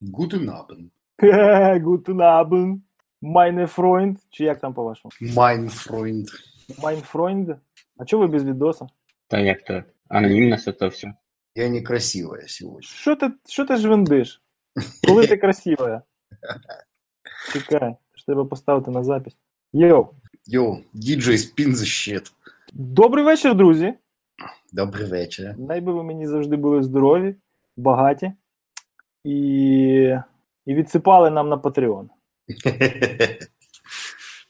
Guten Abend. Guten Abend, meine Freund. Чи як там по-вашому? Mein Freund. Mein Freund. А чого ви без відоса? Та як то? Анонімно все то все. Я некрасивая сегодня. Що ти, що ти жвендиш? Коли ти красива? Чекай, ж треба поставити на запись. Йоу. Йоу, діджей spin the shit. Добрий вечір, друзі. Добрий вечір. Найби ви мені завжди були здорові, багаті і, і відсипали нам на Patreon.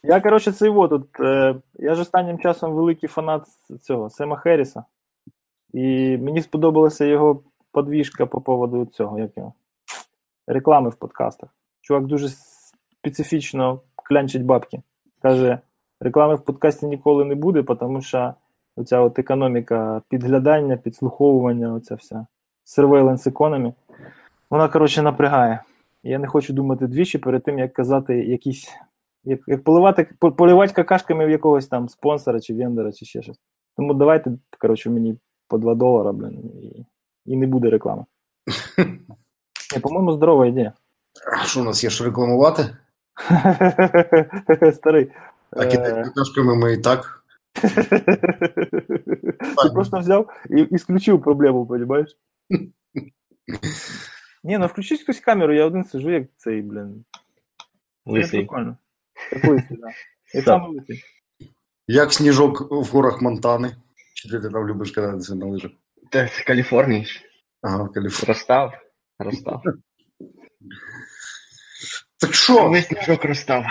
Я, коротше, цей вот тут. Е, я ж останнім часом великий фанат цього Сема Херріса. І мені сподобалася його подвіжка по поводу цього, як його, реклами в подкастах. Чувак дуже специфічно клянчить бабки. Каже, реклами в подкасті ніколи не буде, тому що оця от економіка підглядання, підслуховування, оця вся surveillance economy, вона, коротше, напрягає. Я не хочу думати двічі перед тим, як казати якісь. Як, як поливати, поливати какашками в якогось там спонсора чи вендора, чи ще щось. Тому давайте, коротше, мені по 2 долара, блин, і, і не буде реклами. По-моєму, здорова ідея. Що у нас є що рекламувати? Старий. А Е, кидати какашками ми і так. Ти просто взяв і, і включив проблему, розумієш? Ні, ну включіть хтось камеру, я один сижу, як цей, блін. Лисий. прикольно. Як лисий, да. Як Так. саме лисий. Як сніжок в горах Монтани. Чи ти там любиш кататися на лижах? Та з Каліфорнії ж. Ага, Каліфорнія. Розстав. Розстав. Так що? Коли сніжок розстав.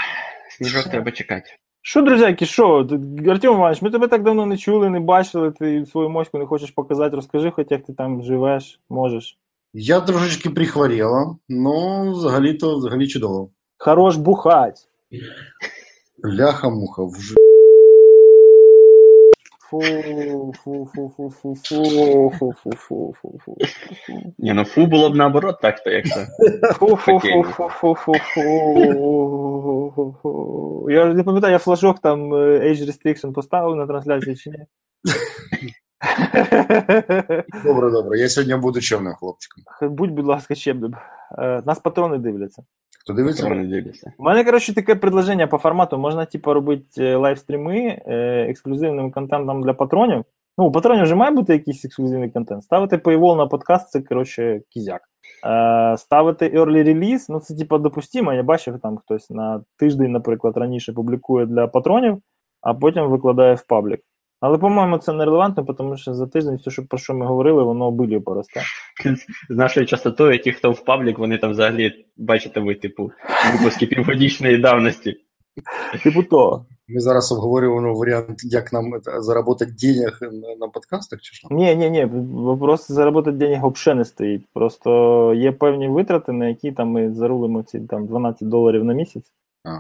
Сніжок треба чекати. Що, друзяки, що? Ти- Артем Іванович, ми тебе так давно не чули, не бачили, ти свою моську не хочеш показати, розкажи, хоч як ти там живеш, можеш. Я трошечки прихворіла, ну, взагалі-то, взагалі чудово. Хорош бухать. Ляха-муха, вже. Фу, фу, фу, фу, фу, фу, фу, фу, фу, фу, фу. Ні, ну фу було б наоборот так-то, як то. Фу, фу, фу, фу, фу, фу, фу, фу. Я не пам'ятаю, я флажок там е, Age Restriction поставив на трансляції чи ні? Добре, добре. Я сьогодні буду чемним хлопчиком. Будь, будь ласка, чемним. Е, Нас патрони дивляться. Хто дивиться? Не дивляться. У мене, коротше, таке предложення по формату. Можна, типу, робити е, лайвстріми е, ексклюзивним контентом для патронів. Ну, у патронів вже має бути якийсь ексклюзивний контент. Ставити paywall на подкаст це, коротше, кізяк. Е, ставити early release, ну це типу допустимо. Я бачив, там хтось на тиждень, наприклад, раніше публікує для патронів, а потім викладає в паблік. Але, по-моєму, це нерелевантно, тому що за тиждень все, що, про що ми говорили, воно обилію поросте. З нашою частотою, ті, хто в паблік, вони там взагалі, бачите ви, типу, випуски півгодічної давності. Типу того. Ми зараз обговорюємо варіант, як нам заробити денег на, подкастах, чи що? Ні, ні, ні, вопрос заробити денег взагалі не стоїть. Просто є певні витрати, на які там ми зарулимо ці там 12 доларів на місяць.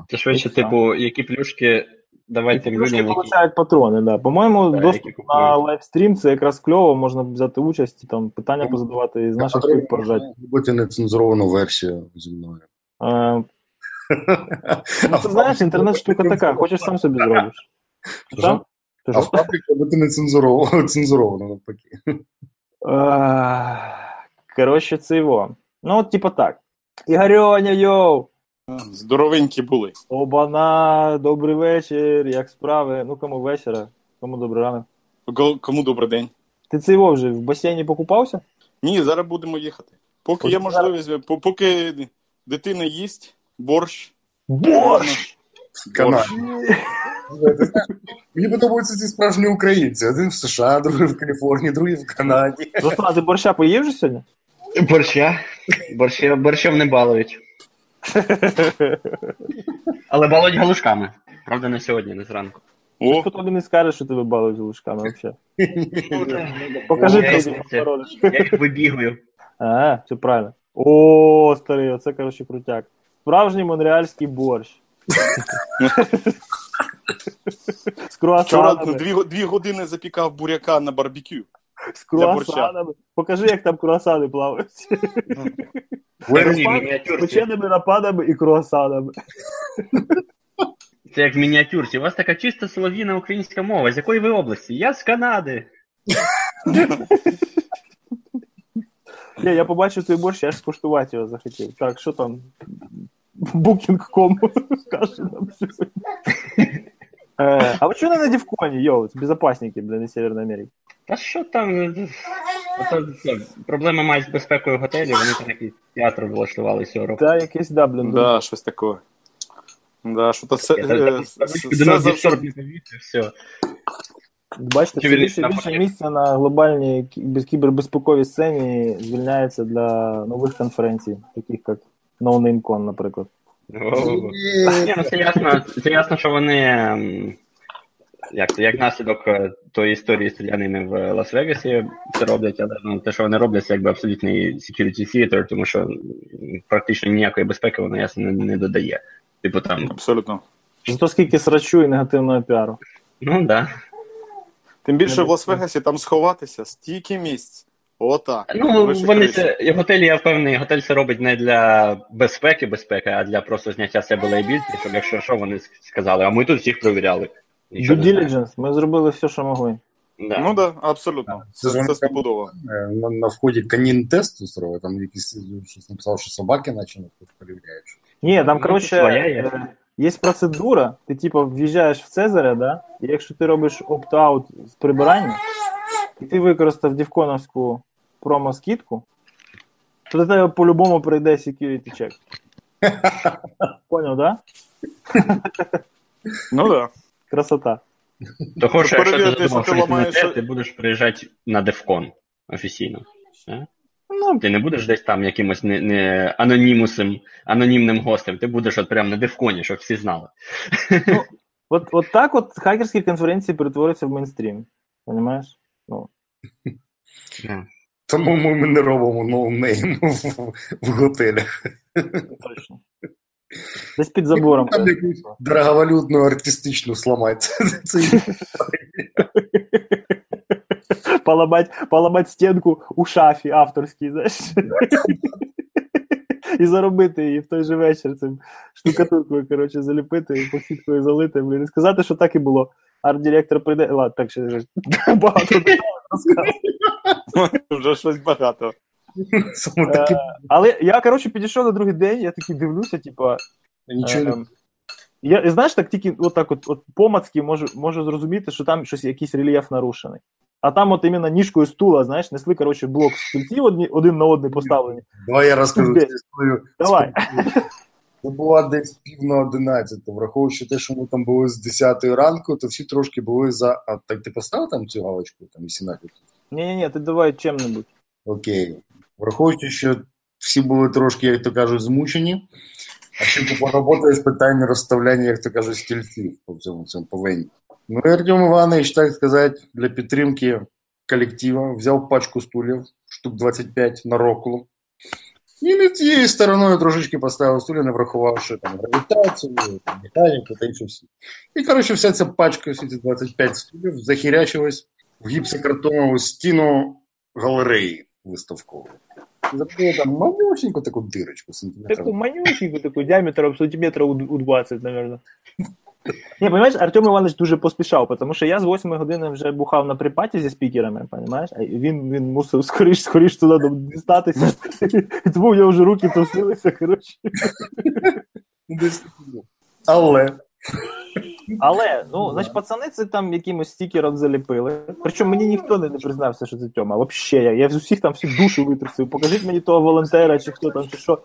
Це швидше, типу, які плюшки давати тим Трошки людям, які. получають патрони, да. По-моєму, Так, доступ на купують. лайвстрім це якраз кльово, можна взяти участь, і там питання позадавати і з наших штук поржати. Робити нецензуровану версію зі мною. Е, Ну, ти знаєш, інтернет-штука така, хочеш сам собі зробиш. А в паблік робити нецензуровано, цензуровано навпаки. Е, Коротше, це його. Ну, от, типу так. Ігорьоня, йоу! Здоровенькі були. Обана, добрий вечір, як справи? Ну, кому вечора, кому добрий ранок. Кому добрий день? Ти цей вже в басейні покупався? Ні, зараз будемо їхати. Поки Ось є можливість, по- поки дитина їсть, борщ. Борщ! Мені подобаються ці справжні українці. Один в США, другий в Каліфорнії, другий в Канаді. Зосна, ти борща поїв же сьогодні? Борща. Борща. Борщом не балують. Але балують галушками. Правда, не сьогодні, не зранку. О, Хто тобі не скаже, що тебе балують ложками взагалі? Покажи тобі, породиш. Я їх вибігую. А, все правильно. О, старий, оце, коротше, крутяк. Справжній монреальський борщ. З вчора круасанами. дві, го- дві години запікав буряка на барбекю. З для борща. круасанами. Покажи, як там круасани плавають. Це З мініатюрці. печеними нападами і круасанами. Це як в мініатюрці. У вас така чиста солов'їна українська мова. З якої ви області? Я з Канади. Ні, я побачив той борщ, я ж скуштувати його захотів. Так, що там? Booking.com каже нам сьогодні. Е, А ви чого не на Дівконі, йоу, це безопасники, блин, із Северної Америки. Та що там? Ото, це, проблеми мають з безпекою готелі, вони там якийсь театр влаштували цього року. Та якийсь, да, блин, Да, щось таке. Да, е, так- до нас це не все. Бачите, все більше і більше місця на глобальній кібербезпековій сцені звільняється для нових конференцій, таких як No Name Con, наприклад. Ні, ну це ясно, це ясно, що вони як, це, як наслідок е, тої історії з стріляними в Лас-Вегасі це роблять, але ну, те, що вони роблять, це якби абсолютний security theater, тому що практично ніякої безпеки воно ясно не, не додає. Типу там, Абсолютно. Зато скільки срачу і негативного піару. ну да. Тим більше Не в Лас-Вегасі там сховатися стільки місць. Отак. Ну, Вище вони це і готелі, я впевнений, готель це робить не для безпеки, безпеки, а для просто зняття себе лейбільці, щоб якщо що, вони сказали, а ми тут всіх провіряли. Due diligence, ми зробили все, що могли. Да. Ну так, да, абсолютно. Це ж Це, це стопудово. Е, На, на вході канін тест устроїв, там якийсь щось написав, що собаки наче перевіряють. Ні, там, Ну, коротше, є. е, процедура, ти типу в'їжджаєш в Цезаря, да? і якщо ти робиш опт-аут з прибирання, і ти використав дівконовську промо-скидку, то до тебе по-любому прийде security check. Поняв, да? Ну так. Красота. Того, що якщо ти задумав, що ти ламаєш, не те, ти будеш приїжджати на Дефкон офіційно. Все. Ну, Ти не будеш десь там якимось не, не анонімусом, анонімним гостем, ти будеш от прямо на Дефконі, щоб всі знали. от, от так от хакерські конференції перетворюються в мейнстрім. Понимаєш? Ну, Тому ми не робимо no name в, в готелях. точно. Десь під забором. Там якусь дороговалютну артистичну сламати. Поламати, поламати стінку у шафі авторській, знаєш. І заробити її в той же вечір цим штукатуркою, коротше, заліпити і посіткою залити. Блін, і сказати, що так і було. Арт-директор прийде. Ладно, так ще багато. Вже щось багато. саме такі Е, Але я, коротше, підійшов на другий день, я такий дивлюся, типа. нічого не Ем, Я, знаєш, так тільки от так от, от помацки можу, можу зрозуміти, що там щось, якийсь рельєф нарушений. А там от іменно ніжкою стула, знаєш, несли, коротше, блок стільців одні, один на один поставлені. Давай я розкажу цю історію. Давай. Це була десь пів на 11, враховуючи те, що ми там були з 10 ранку, то всі трошки були за. А так ти поставив там цю галочку, там 18? Ні-ні-ні, ти давай чим-небудь. Окей. Враховуючи, що всі були трошки, як то кажуть, змучені, а ще купа роботи з питань розставляння, як то кажуть, стільців по цьому цьому повинні. Ну і Артем Іванович, так сказати, для підтримки колектива взяв пачку стульів, штук 25 на роклу. І не цією стороною трошечки поставив стулья, не врахувавши там гравітацію, механіку та інше все. І, коротше, вся ця пачка, всі ці 25 стульів захірячилась в гіпсокартонову стіну галереї виставкової. Закрили там малюсеньку таку дирочку Таку сантиметрів. манюсеньку, таку діаметром сантиметра у, у 20, мабуть. Ні, розумієш, Артем Іванович дуже поспішав, тому що я з 8 години вже бухав на припаті зі спікерами, розумієш? А він, він мусив скоріш, скоріш туди дістатися. Тому нього вже руки трусилися, коротше. Але Але, ну, значить, пацани це там якимось стікером заліпили. Причому мені ніхто не, не признався, що це Тьома. Взагалі, я, я з усіх там всю душу витрусив. Покажіть мені того волонтера, чи хто там, чи що.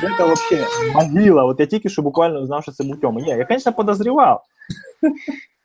Жека взагалі могила. От я тільки що буквально знав, що це був Тьома. Ні, я, звісно, подозрівав.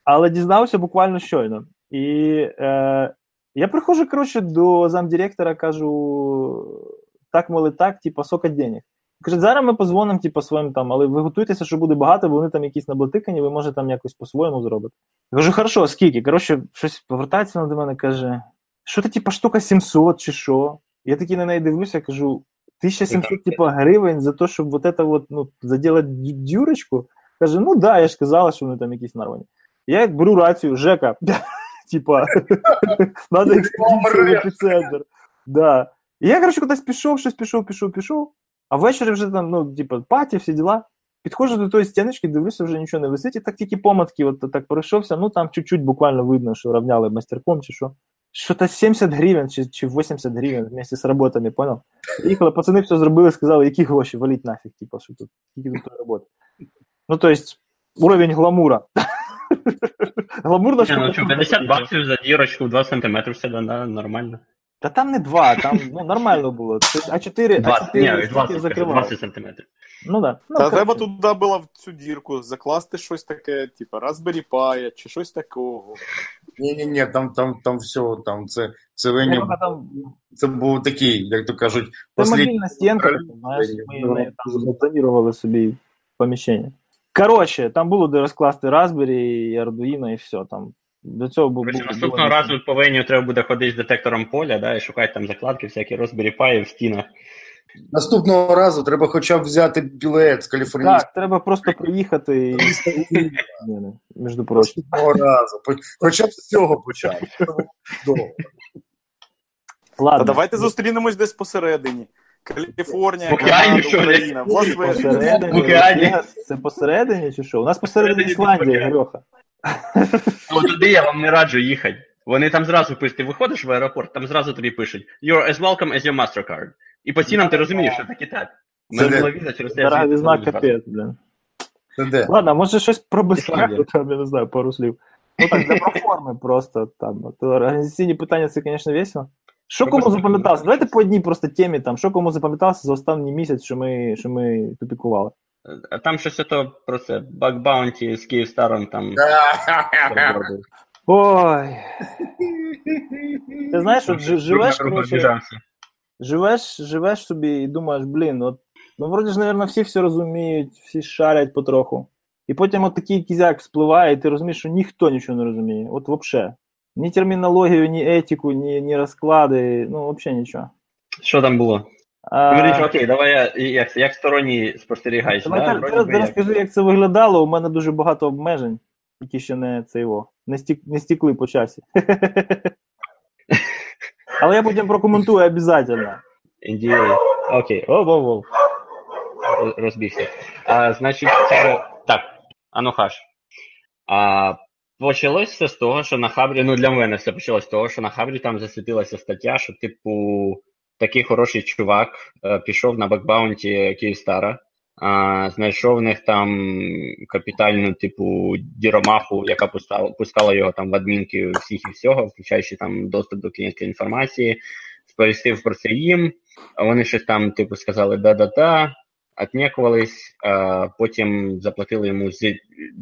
Але дізнався буквально щойно. І е, я приходжу, коротше, до замдиректора, кажу: так, моли, так, типа, сока денег. Каже, зараз ми позвонимо, типу, своїм там, але ви готуйтеся, що буде багато, бо вони там якісь наблатикані, ви може там якось по-своєму зробити. Я кажу, хорошо, скільки? Коротше, щось повертається вона до мене, каже, що ти, типа, штука 700 чи що? Я такий на неї дивлюся, кажу, 1700 типа, гривень за те, щоб вот это вот, ну, заділати дю- дюрочку. Каже, ну да, я ж казала, що вони там якісь нарвані. Я як беру рацію, Жека, типа, надо експедицію в епіцентр. Да. І я, коротше, кудись пішов, щось пішов, пішов, пішов. А ввечері вже там, ну, типу, паті, всі діла. Підходжу до тої стіночки, дивлюся, вже нічого не висить, і так тільки помадки, от так пройшовся, ну там чуть-чуть буквально видно, що равняли мастерком чи що. що-то 70 гривень чи, чи 80 гривень вместе з роботами, понял? Приїхали, пацани все зробили, сказали, які гроші, валіть нафіг, типа, що тут, які тут роботи. Ну, то есть, уровень гламура. Гламурна Ні, ну що, 50 баксів за дірочку, 2 см все да, нормально. Та там не два, там ну, нормально було. А4, 20, А4 ні, 20, закривав. 20 см. Ну да. Ну, Та треба туди було в цю дірку закласти щось таке, типу Raspberry Pi чи щось такого. Ні-ні-ні, там, там, там все, там це, це Треба Вені, там це був такий, як то кажуть, Це послід... мобільна стінка, знаєш, ми, ми там забронірували собі поміщення. Коротше, там було де розкласти Raspberry, і Arduino, і все. Там до цього був наступного разу по Веню треба буде ходити з детектором поля, да, і шукати там закладки, всякі Raspberry Pi в стінах. Наступного разу треба хоча б взяти білет з каліфорнійського Так, треба просто приїхати і між прочим. наступного разу. Хоча б з цього почати. Ладно. Та давайте зустрінемось десь посередині. Каліфорнія, Канада, що? Україна, Посередині, океані. Це посередині чи що? У нас посередині Ісландія. Грьоха. Ну туди я вам не раджу їхати. Вони там зразу пишуть, ти виходиш в аеропорт, там зразу тобі пишуть You're as welcome as your MasterCard. І по цінам ти розумієш, що так і так. Мене Це була віза через те, Дорога візна капець, блін. Ладно, може щось про безпеку, там, я не знаю, пару слів. Ну так, для проформи просто там. от, Організаційні питання це, звісно, весело. Що кому запам'яталося? Давайте по одній просто темі, там, що кому запам'яталося за останній місяць, що ми, що ми тупікували. А там щось ото про це, Баг Баунті з Київстаром там. Ой. Ти знаєш, от живеш, обіжався. живеш, живеш собі і думаєш, блін, от, ну вроді ж, мабуть, всі все розуміють, всі шарять потроху. І потім от такий кізяк вспливає, і ти розумієш, що ніхто нічого не розуміє. От взагалі. Ні термінологію, ні етику, ні, ні розклади, ну взагалі нічого. Що там було? А, Говорить, окей, давай я як, як сторонній спостерігач. давай да? як. розкажи, як це виглядало. У мене дуже багато обмежень, які ще не це його, не, стік, не стікли по часі. Але я потім прокоментую обов'язково. NDA. Окей, о, воу, воу. Роз- Розбігся. А, значить, це... так, ану хаш. А, почалось все з того, що на Хабрі, ну для мене все почалось з того, що на Хабрі там засвітилася стаття, що, типу, такий хороший чувак е, пішов на бакбаунті Київстара, а, знайшов в них там капітальну, типу, діромаху, яка пускала, пускала його там в адмінки всіх і всього, включаючи там доступ до клієнтської інформації, сповістив про це їм. Вони щось там, типу, сказали да-да-да, отнекувались, а потім заплатили йому.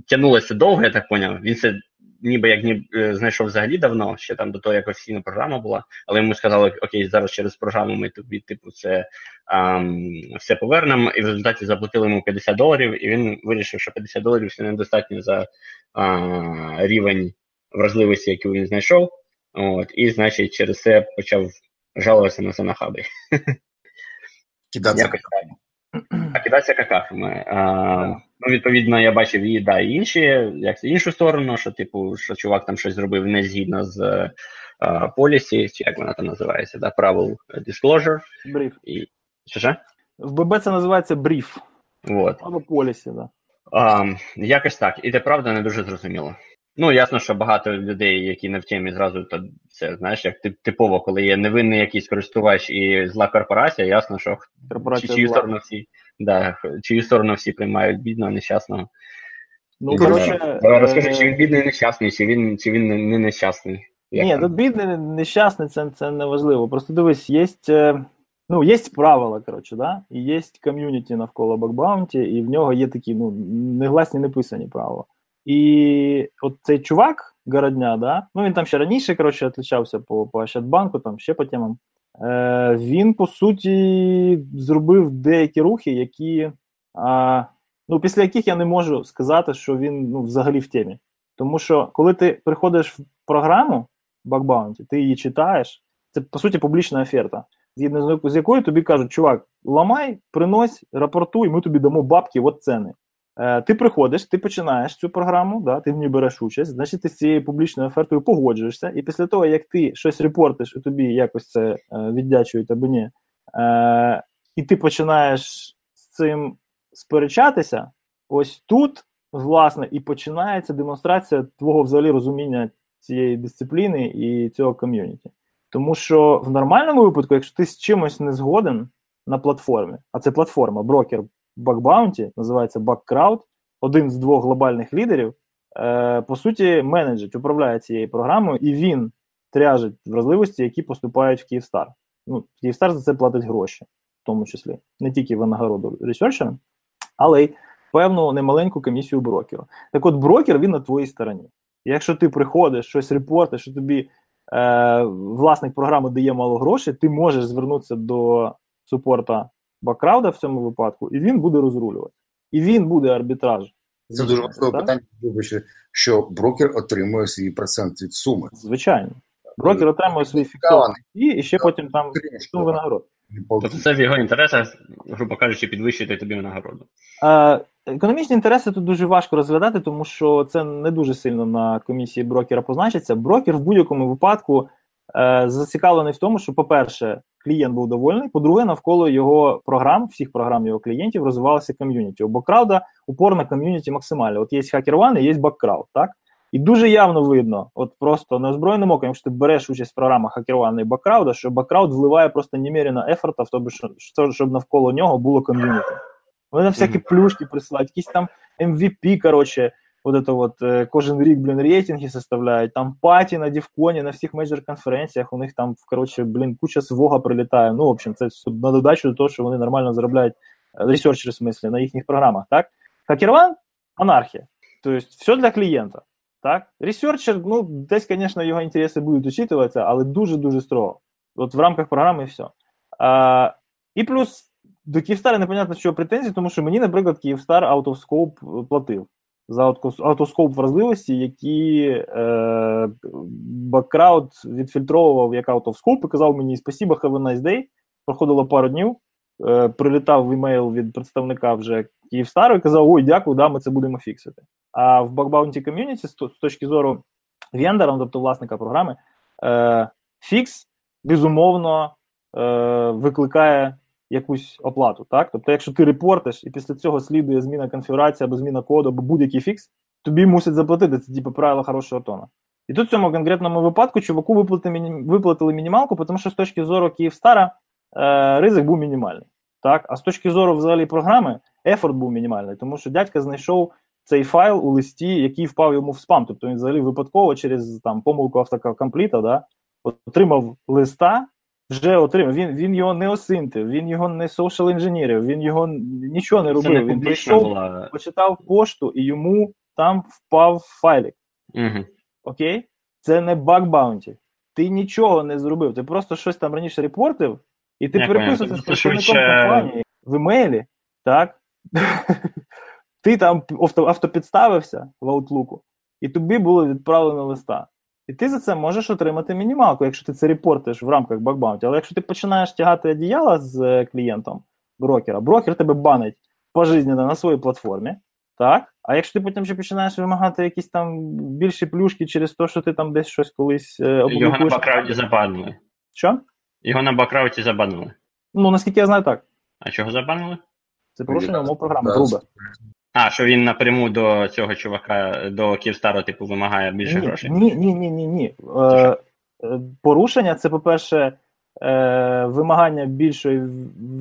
Тянулося довго, я так поняв. Він це ніби як ні, е, знайшов взагалі давно, ще там до того, як офіційна програма була, але йому сказали, окей, зараз через програму ми тобі, типу, це ам, все повернемо, і в результаті заплатили йому 50 доларів, і він вирішив, що 50 доларів це недостатньо за а, рівень вразливості, який він знайшов. От, і, значить, через це почав жалуватися на це на хабі. Кидатися. А кидатися какахами. А, ну, відповідно, я бачив і да, і інші, як іншу сторону, що, типу, що чувак там щось зробив не згідно з полісі, чи як вона там називається, да, правил disclosure. Бриф. І, що ж? В ББ це називається бриф. Вот. Або полісі, да. Якось так. І це правда не дуже зрозуміло. Ну, ясно, що багато людей, які не в темі, зразу то це знаєш, як тип- типово, коли є невинний якийсь користувач і зла корпорація, ясно, що чи, Корпорація чию зла. сторону всі, да, чию сторону всі приймають бідного, нещасного. Ну, коротше, е, розкажи, чи він бідний нещасний, чи він, чи він не, не нещасний. Як Ні, тут бідний, нещасний, це, це не важливо. Просто дивись, є, е, ну, є правила, коротше, да? і є ком'юніті навколо Бакбаунті, і в нього є такі ну, негласні неписані правила. І от цей чувак, городня, да? ну він там ще раніше коротше, отличався по, по Ощадбанку, там ще по темам. Е, він, по суті, зробив деякі рухи, які, а, ну, після яких я не можу сказати, що він ну, взагалі в темі. Тому що коли ти приходиш в програму Бакбаунті, ти її читаєш, це по суті публічна оферта, згідно з якою тобі кажуть, чувак, ламай, принось, рапортуй, ми тобі дамо бабки, от ціни. Е, ти приходиш, ти починаєш цю програму, да, ти в ній береш участь, значить ти з цією публічною офертою погоджуєшся, і після того, як ти щось репортиш, і тобі якось це е, віддячують або ні, е, і ти починаєш з цим сперечатися, ось тут, власне, і починається демонстрація твого взагалі розуміння цієї дисципліни і цього ком'юніті. Тому що в нормальному випадку, якщо ти з чимось не згоден на платформі, а це платформа, брокер BugBounty, називається BugCrowd, один з двох глобальних лідерів, е, по суті, менеджить, управляє цією програмою, і він тряжить вразливості, які поступають в Київстар. Ну, Київстар за це платить гроші, в тому числі, не тільки винагороду ресерчерам, але й певну немаленьку комісію брокеру. Так от брокер він на твоїй стороні. Якщо ти приходиш, щось репортиш, що тобі е, власник програми дає мало грошей, ти можеш звернутися до супорта Бакрауда в цьому випадку, і він буде розрулювати. І він буде арбітраж. Це дуже важливе питання, що брокер отримує свій процент від суми. Звичайно. Брокер отримує свій фіксований і ще потім там суму винагород. Тобто це в його інтересах, грубо кажучи, підвищити тобі винагороду. Економічні інтереси тут дуже важко розглядати, тому що це не дуже сильно на комісії брокера позначиться. Брокер в будь-якому випадку е, зацікавлений в тому, що, по-перше, клієнт був довольний. По-друге, навколо його програм, всіх програм його клієнтів, розвивалося ком'юніті. У Bugcrowd'а упор на ком'юніті максимально. От є HackerOne і є Баккрауд, так? І дуже явно видно, от просто неозброєним оком, якщо ти береш участь в програмах HackerOne і Bugcrowd'а, що Bugcrowd вливає просто немірено effort а в тому, щоб навколо нього було ком'юніті. Вони на всякі плюшки присилають, якісь там MVP, коротше, от это вот, е, кожен рік, блін, рейтинги составляють, там паті на Дефконі, на всіх мейджор конференціях, у них там, коротше, блін, куча swag'у прилітає. Ну, в общем, це на додачу до того, що вони нормально заробляють е, ресерчери, в смислі, на їхніх програмах, так? Хакерван анархія. Тобто, все для клієнта. Так? Ресерчер, ну, десь, звісно, його інтереси будуть учитуватися, але дуже-дуже строго. От в рамках програми і все. А, І плюс до Київстара непонятно, що претензії, тому що мені, наприклад, Київстар Автоскоп платив за автоскоп вразливості, які е, бакрауд відфільтровував як автоскоп і казав мені спасибо, have a nice day. Проходило пару днів, е, прилітав в емейл від представника вже Київстару і казав: Ой, дякую, да, ми це будемо фіксити. А в Community з, з точки зору вендора, тобто власника програми, е, фікс безумовно е, викликає якусь оплату. Так? Тобто, якщо ти репортиш і після цього слідує зміна конфігурації або зміна коду, або будь-який фікс, тобі мусять заплатити. Це типу правило хорошого тона. І тут в цьому конкретному випадку чуваку виплатили, виплатили мінімалку, тому що з точки зору Київстара е, ризик був мінімальний. Так? А з точки зору взагалі програми, ефорт був мінімальний, тому що дядька знайшов цей файл у листі, який впав йому в спам. Тобто він взагалі випадково через там помилку автокомпліта да, отримав листа, вже отримав. Він він його не осинтив, він його не social інженірив, він його нічого не робив. Не він прийшов, була... почитав пошту і йому там впав файлик. Угу. Окей? Це не bug bounty. Ти нічого не зробив. Ти просто щось там раніше репортив, і ти переписувався з представником компанії в емейлі, так? ти там автопідставився в Outlook, і тобі було відправлено листа. І ти за це можеш отримати мінімалку, якщо ти це репортиш в рамках bug bounty. Але якщо ти починаєш тягати одіяла з е, клієнтом брокера, брокер тебе банить пожизненно на своїй платформі. Так? А якщо ти потім ще починаєш вимагати якісь там більші плюшки через те, що ти там десь щось колись е, опублікуєш. Його на бакрауті забанили. Що? Його на бакрауті забанили. Ну, наскільки я знаю, так. А чого забанили? Це порушення умов програми, грубе. А, що він напряму до цього чувака, до Київстару, типу, вимагає більше ні, грошей? Ні, ні, ні, ні, ні. Е, порушення це, по-перше, е, вимагання більшої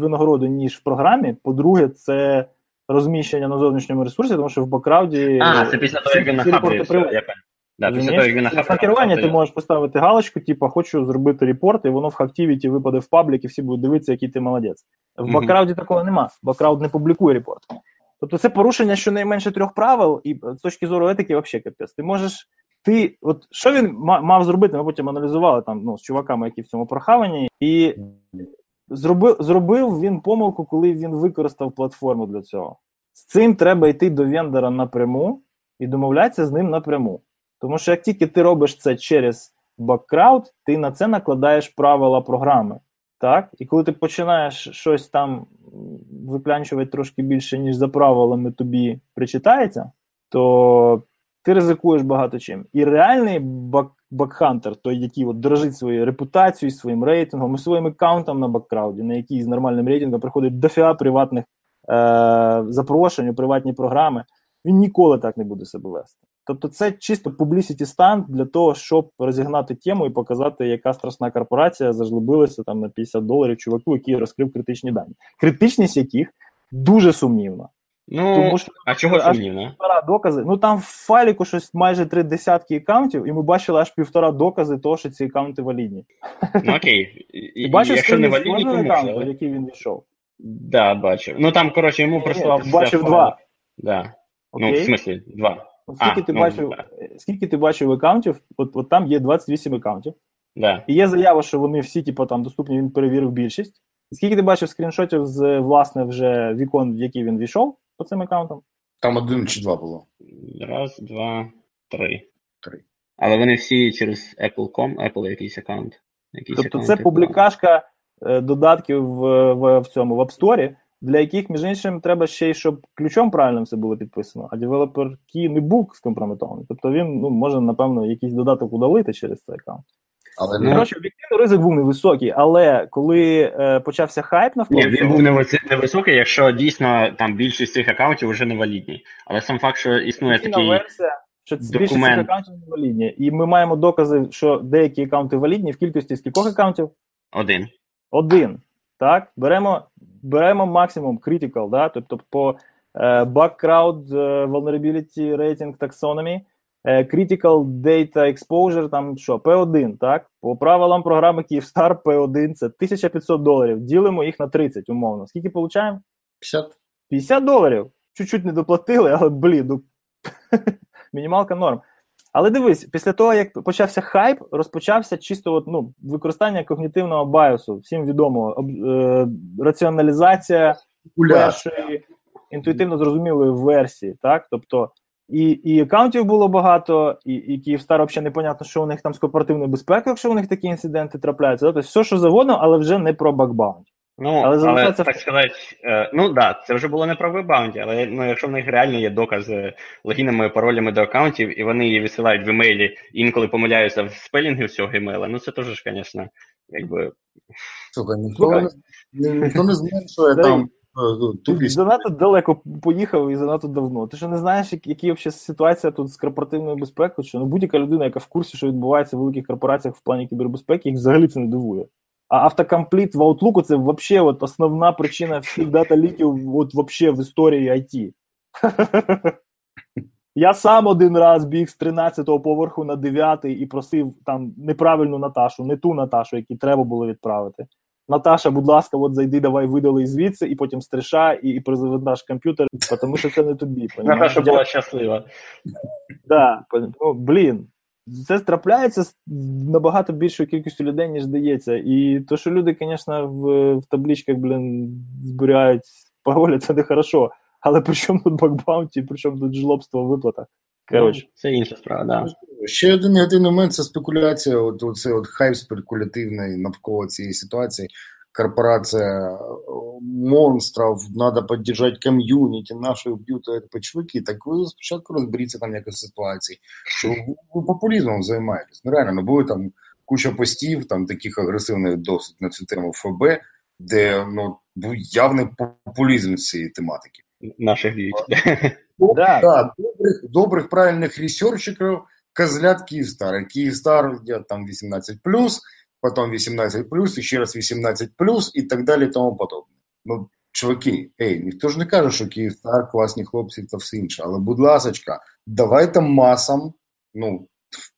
винагороди, ніж в програмі. По-друге, це розміщення на зовнішньому ресурсі, тому що в Bugcrowd'і. А, це після того, як він нахабрив. Да, після того, як він нахабрив. керування ти можеш поставити галочку, типу, хочу зробити репорт, і воно в Hacktivity випаде в паблік, і всі будуть дивитися, який ти молодець. В Bugcrowd'і такого нема. Bugcrowd не публікує репорт. Тобто це порушення щонайменше трьох правил, і з точки зору етики, взагалі капець. Ти можеш. Ти, от що він мав зробити? Ми потім аналізували там ну, з чуваками, які в цьому прохавані, і зробив зробив він помилку, коли він використав платформу для цього. З цим треба йти до вендора напряму і домовлятися з ним напряму. Тому що як тільки ти робиш це через баккрауд, ти на це накладаєш правила програми. Так? І коли ти починаєш щось там виклянчувати трошки більше, ніж за правилами тобі причитається, то ти ризикуєш багато чим. І реальний бак бакхантер, той, який от дорожить своєю репутацією, своїм рейтингом і своїм аккаунтом на баккрауді, на який з нормальним рейтингом приходить дофіга приватних е- запрошень у приватні програми, він ніколи так не буде себе вести. Тобто це чисто publicity станд для того, щоб розігнати тему і показати, яка страшна корпорація зажлобилася там на 50 доларів чуваку, який розкрив критичні дані. Критичність яких дуже сумнівна. Ну, Тому що а чого аж сумнівно? півтора докази. Ну там в файліку щось майже три десятки аккаунтів, і ми бачили аж півтора докази того, що ці аккаунти валідні. Ну окей. І- Ти бачив якщо не валідні, то можна. в який він війшов? Да, бачив. Ну там, коротше, йому прислав. бачив два. Да. Ну, в смислі, два. Скільки А, ти ну, бачив, да. скільки ти бачив аккаунтів? От, от там є 28 аккаунтів. Да. І є заява, що вони всі, типу, там доступні, він перевірив більшість. Скільки ти бачив скріншотів з власне вже вікон, в які він війшов по цим аккаунтам? Там один чи два було. Раз, два, три. Три. Але вони всі через Apple.com, Apple якийсь аккаунт. Якийсь Тобто аккаунт це публікашка е, додатків в, в, в цьому в App Store, для яких, між іншим, треба ще й, щоб ключом правильним все було підписано, а developer key не був скомпрометований. Тобто він ну, може, напевно, якийсь додаток удалити через цей аккаунт. Але Ну, не Коротше, об'єктивно ризик був невисокий, але коли е, почався хайп навколо Ні, він був невисокий, якщо дійсно там більшість цих аккаунтів вже не валідні. Але сам факт, що існує такий. версія, що більшість цих аккаунтів не валідні. І ми маємо докази, що деякі аккаунти валідні в кількості скількох аккаунтів? Один. Один. Так, беремо, беремо максимум critical, да? тобто по е, background е, vulnerability rating taxonomy, е, critical data exposure, там що, P1, так? По правилам програми Kyivstar P1 це 1500 доларів. Ділимо їх на 30, умовно. Скільки получаємо? 50. 50 доларів. Чуть-чуть не доплатили, але блін, ну, мінімалка норм. Але дивись, після того, як почався хайп, розпочався чисто от, ну, використання когнітивного байосу, всім відомого, об, е, раціоналізація першої інтуїтивно зрозумілої версії. Так? Тобто, і, і аккаунтів було багато, і, і Київстар взагалі непонятно, що у них там з корпоративною безпекою, якщо у них такі інциденти трапляються. Тобто, все, що завгодно, але вже не про бакбаунті. Ну, Але але, залишається так сказати, е, ну да, це вже було не про bug bounty, але ну, якщо в них реально є докази логінами, паролями до аккаунтів, і вони її висилають в email і, і інколи помиляються в spelling і всього email а, ну це теж звісно, якби. Слухай, ніхто, Слухай. не, ні- ніхто не зменшує там е, ну, Ти тупість. занадто далеко поїхав і занадто давно. Ти що не знаєш, які, які взагалі ситуація тут з корпоративною безпекою? Що ну, будь-яка людина, яка в курсі, що відбувається в великих корпораціях в плані кібербезпеки, їх взагалі це не дивує. А автокомпліт в Outlook це взагалі от основна причина всіх дата-ліків от вообще в історії IT. Я сам один раз біг з 13-го поверху на 9-й і просив там неправильну Наташу, не ту Наташу, яку треба було відправити. Наташа, будь ласка, от зайди, давай видали звідси, і потім стриша, і, і перезавантаж комп'ютер, тому що це не тобі. Наташа була щаслива. Да, ну, блін. Це трапляється з набагато більшою кількістю людей, ніж здається. І то, що люди, звісно, в, в табличках, блін, зберігають паролі, це не хорошо. Але при чому тут бакбаунті, при чому тут жлобство в виплатах? Коротше. Ну, це інша справа, да. Ще один негативний момент це спекуляція. От, цей от хайп спекулятивний навколо цієї ситуації. Корпорація е, монстрів, треба підтримати ком'юніті, наші вб'ють це чуваки. Так ви спочатку розберіться там якось ситуації, що ви, популізмом займаєтесь. Ну реально, ну були там куча постів, там таких агресивних досить на цю тему ФБ, де ну був явний популізм з цієї тематики. Наших б'ють. Да. Да, добрих, добрих правильних ресерчиків, козлят Київстар. Київстар я там 18 потім 18 і ще раз 18 і так далі, і тому подобне. Ну, чуваки, ей, ніхто ж не каже, що Київстар класні хлопці та все інше. Але, будь ласочка, давайте масам, ну,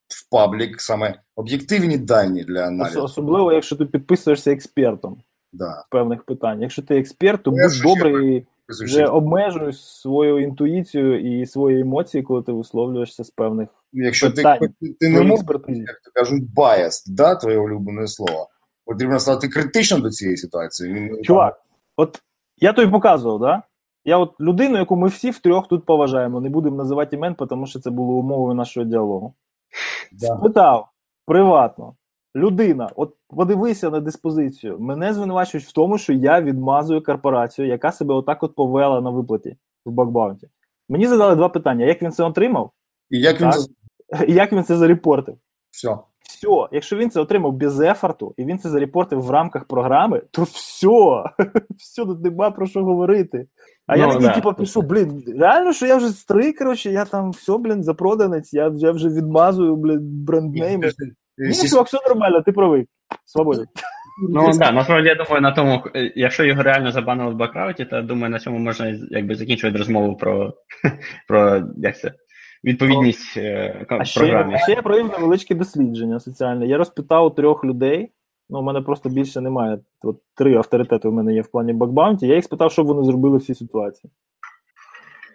в, паблік саме об'єктивні дані для аналізу. Особливо, якщо ти підписуєшся експертом Да. в певних питаннях. Якщо ти експерт, то будь добрий Вже обмежуй свою інтуїцію і свої емоції, коли ти висловлюєшся з певних Якщо ти, питань. ти, ти не можеш як то кажуть, biased, да, твоє улюблене слово. Потрібно стати критичним до цієї ситуації. Чувак, от я тобі показував, да? Я от людину, яку ми всі втрьох тут поважаємо, не будемо називати імен, тому що це було умовою нашого діалогу. Да. Спитав приватно. Людина, от подивися на диспозицію. Мене звинувачують в тому, що я відмазую корпорацію, яка себе отак от повела на виплаті в бакбаунті. Мені задали два питання: як він це отримав, І як він це і як він це зарепортив. все. все. Якщо він це отримав без ефорту, і він це зарепортив в рамках програми, то все. Все, тут нема про що говорити. А я Ну, такий, да. типу, пишу, блін, реально, що я вже старий, коротше, я там все, блін, запроданець, я, я вже відмазую, блін, бренднейми. Ні, чувак, все нормально, ти правий. Свободен. Ну так, насправді я думаю, на тому, е, якщо його реально забанили в бакрауті, то думаю, на цьому можна якби закінчувати розмову про, про як це, відповідність е, А ще, програмі. ще я провів невеличке дослідження соціальне. Я розпитав трьох людей. Ну, у мене просто більше немає. От три авторитети в мене є в плані бакбаунті. Я їх спитав, що вони зробили в цій ситуації.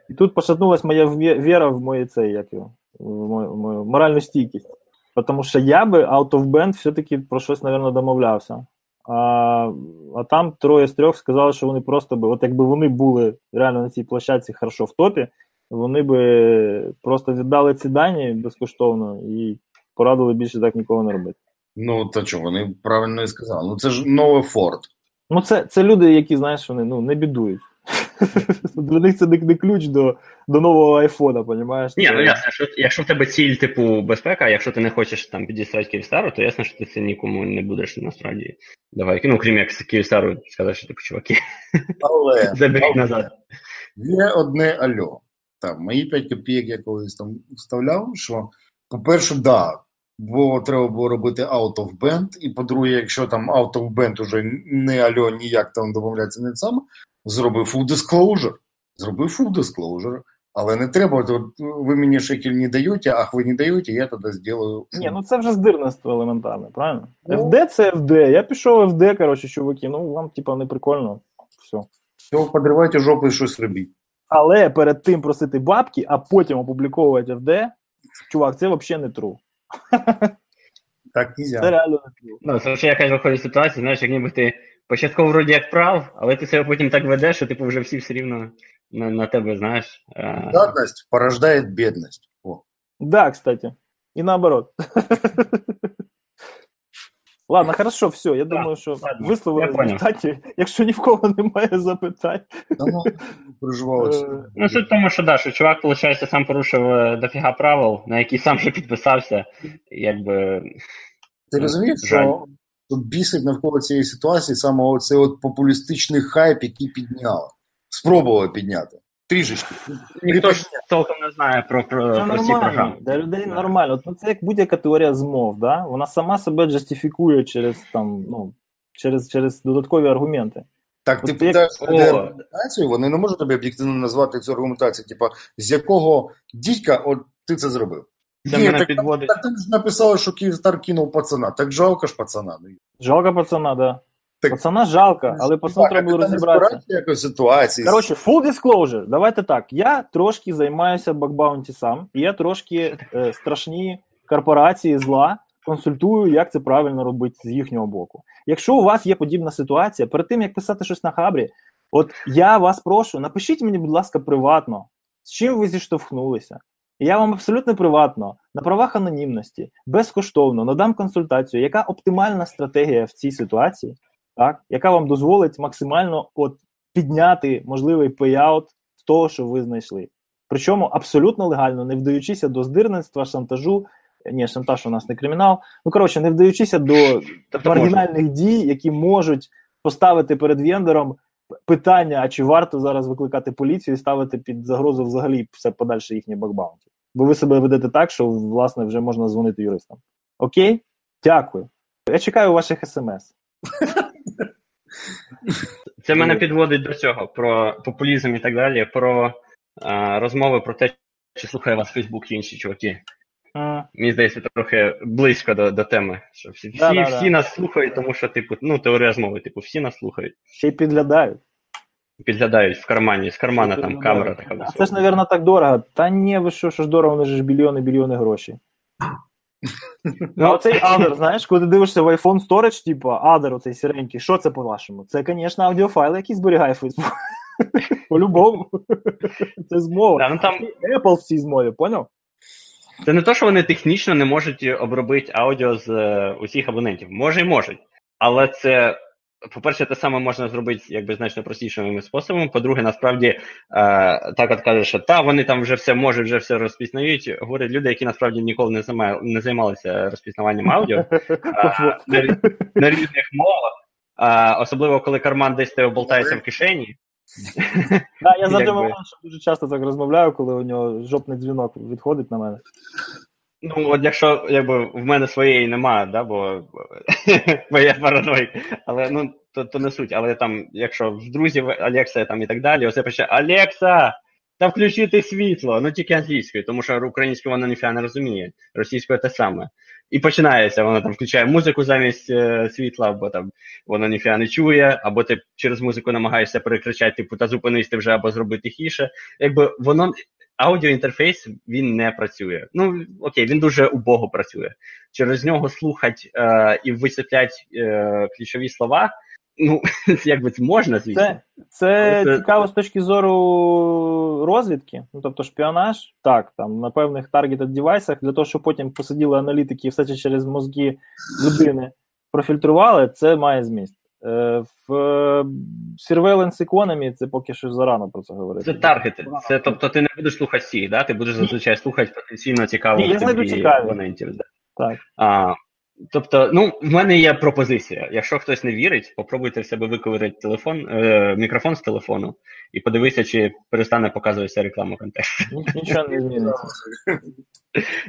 І тут пошатнулась моя віра в мою цей, як його, в мою, в мою моральну стійкість. Тому що я би out of band все-таки про щось, мабуть, домовлявся. А, а там троє з трьох сказали, що вони просто би, от якби вони були реально на цій площадці хорошо в топі, вони би просто віддали ці дані безкоштовно і порадили більше так нікого не робити. Ну, та чого, вони правильно і сказали. Ну, це ж новий Форд. Ну, це, це люди, які, знаєш, вони ну, не бідують. Для них це не, ключ до, до нового айфона, понімаєш? Ні, ну ясно, якщо, якщо в тебе ціль, типу, безпека, якщо ти не хочеш там підіслати Київстару, то ясно, що ти це нікому не будеш насправді давай. Ну, крім як Київстару сказати, що типу, чуваки, Але заберіть назад. є одне альо. Там, мої 5 копійок я колись там вставляв, що, по-перше, да, бо треба було робити out of band, і по-друге, якщо там out of band уже не альо ніяк там домовляється не саме, зроби full disclosure. Зроби full disclosure. Але не треба, от, ви мені шекель не даєте, ах, ви не даєте, я тоді зроблю. Ні, ну це вже здирництво елементарне, правильно? Ну. FD це FD. Я пішов FD, коротше, чуваки, ну вам, типа, не прикольно. Все. Все, подривайте жопу і щось робіть. Але перед тим просити бабки, а потім опубліковувати FD, чувак, це взагалі не true. Так нельзя. Це реально не true. Ну, це ще якась виходить ситуація, знаєш, як ніби ти початково вроді як прав, але ти себе потім так ведеш, що типу вже всі все рівно на, на тебе, знаєш. е, Жадность порождает бедность. О. Да, кстати. И наоборот. Ладно, хорошо, все. Я думаю, що висловили результаті. Якщо ні в кого немає запитань. Ну, е, Ну, суть в тому, що да, що чувак, виходить, сам порушив е, дофіга правил, на які сам же підписався, якби. Ти розумієш, що тут бісить навколо цієї ситуації саме оцей от популістичний хайп, який підняли. Спробували підняти. Трішечки. Ніхто ж толком не знає про, про, Це про ці нормально. програми. Для людей нормально. От, Ну, це як будь-яка теорія змов, да? вона сама себе джастифікує через там, ну, через, через додаткові аргументи. Так, ти От як- питаєш людей аргументацію, вони не можуть тобі об'єктивно назвати цю аргументацію. Типа, з якого дідька от ти це зробив? Це Ні, мене так, підводить. так ти ж написала, що Київстар кинув пацана. Так жалко ж пацана. Ну, Жалко пацана, да. Так- Пацана жалко, але пацану Так, треба було розібратися. якось ситуації. Коротше, full disclosure, давайте так. Я трошки займаюся бакбаунті сам, і я трошки е, страшні корпорації зла консультую, як це правильно робити з їхнього боку. Якщо у вас є подібна ситуація, перед тим як писати щось на хабрі, от я вас прошу, напишіть мені, будь ласка, приватно, з чим ви зіштовхнулися. Я вам абсолютно приватно, на правах анонімності, безкоштовно надам консультацію, яка оптимальна стратегія в цій ситуації, так, яка вам дозволить максимально от підняти можливий payout з того, що ви знайшли. Причому абсолютно легально, не вдаючися до здирництва, шантажу. Ні, шантаж у нас не кримінал. Ну коротше, не вдаючися до маргінальних дій, які можуть поставити перед вендором питання: а чи варто зараз викликати поліцію і ставити під загрозу взагалі все подальше їхнє бакбаунті? Бо ви себе ведете так, що власне вже можна дзвонити юристам. Окей? Дякую. Я чекаю ваших смс. Це мене підводить до цього про популізм і так далі, про е, розмови про те, чи слухає вас Фейсбук і інші чуваки. Мені здається, трохи близько до, до теми. Що всі, всі, Да-да-да. нас слухають, тому що, типу, ну, теорія змови, типу, всі нас слухають. Ще й підглядають. Підглядають в кармані, з кармана Ще там камера така А це ж, мабуть, так дорого. Та ні, ви що, що ж дорого, вони ж мільйони, мільйони грошей. Ну, оцей Other, знаєш, коли ти дивишся в iPhone Storage, типу, Other, оцей сіренький, що це по-вашому? Це, звісно, аудіофайли, які зберігає Facebook. По-любому. Це змова. Да, ну, там, Apple в цій змові, поняв? Це не то, що вони технічно не можуть обробити аудіо з е, усіх абонентів. Може і можуть. Але це по-перше, те саме можна зробити якби значно простішими способами. По-друге, насправді е, так от каже, що та вони там вже все можуть, вже все розпізнають. Говорять люди, які насправді ніколи не займали, не займалися розпізнаванням аудіо е, на різних мовах. Особливо коли карман десь тебе болтається в кишені. Да, я завжди мовляв, що дуже часто так розмовляю, коли у нього жопний дзвінок відходить на мене. Ну, от якщо якби в мене своєї немає, да, бо, я параноїк, але ну то, то не суть. Але там, якщо в друзів Алекса там і так далі, оце пише Алекса, та включити світло, ну тільки англійською, тому що українською вона ніфіга не розуміє, російською те саме. І починається, вона там включає музику замість е, світла, або там вона ніфіга не чує, або ти через музику намагаєшся перекричати, типу, та зупинись ти вже або зробити тихіше. Якби воно аудіоінтерфейс він не працює. Ну окей, він дуже убого працює. Через нього слухать е, і висвітлять е, ключові слова. Ну, якби це можна, звісно. Це, це це- цікаво з точки зору розвідки, ну тобто шпіонаж, так, там на певних таргетед девайсах, для того, щоб потім посиділи аналітики і все це через мозги людини профільтрували, це має зміст. Е, В Surveillance Economy це поки що зарано про це говорити. Це таргети. Це тобто ти не будеш слухати всіх, да? Ти будеш зазвичай слухати потенційно цікавих Ні, я знайду цікаві. абонентів. Да. Так. А, тобто, ну, в мене є пропозиція. Якщо хтось не вірить, попробуйте в себе виковирити телефон, е, мікрофон з телефону і подивися, чи перестане показуватися реклама контексту. Нічого не зміниться.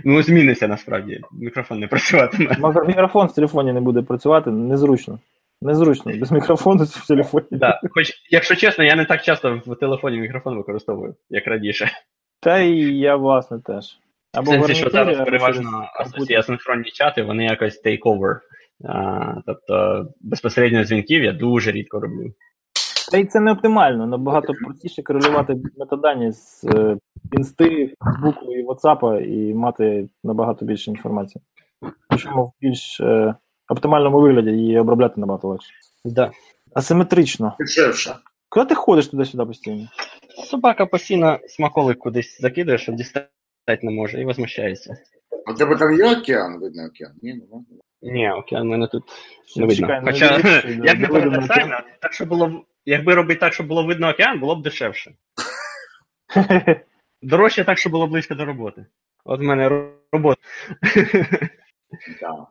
Ну, зміниться насправді. Мікрофон не працюватиме. Мікро- Мікрофон в телефоні не буде працювати, незручно. Незручно, без мікрофону в телефоні. Да. Хоч, якщо чесно, я не так часто в телефоні мікрофон використовую, як раніше. Та і я, власне, теж. В Або сенсі, що зараз переважно асинхронні чати, вони якось take-over. Тобто безпосередньо дзвінків я дуже рідко роблю. Та й це не оптимально. Набагато простіше корелювати метадані з е, інсти, Фейсбуку і WhatsApp і мати набагато більше інформації. Причому в більш е, оптимальному вигляді її обробляти набагато легше. Да. Асиметрично. Дешевше. Куди ти ходиш туди-сюди постійно? Собака постійно смаколик кудись закидає, що дістати не може, і возмущається. У тебе там є океан, видно океан? Ні, нема. Ні, океан мене тут не видно. Чекай, ну, Хоча, дивіться, як не видно парадоксально, так що було якби робити так, щоб було видно океан, було б дешевше. Дорожче так, щоб було близько до роботи. От в мене робота. Да.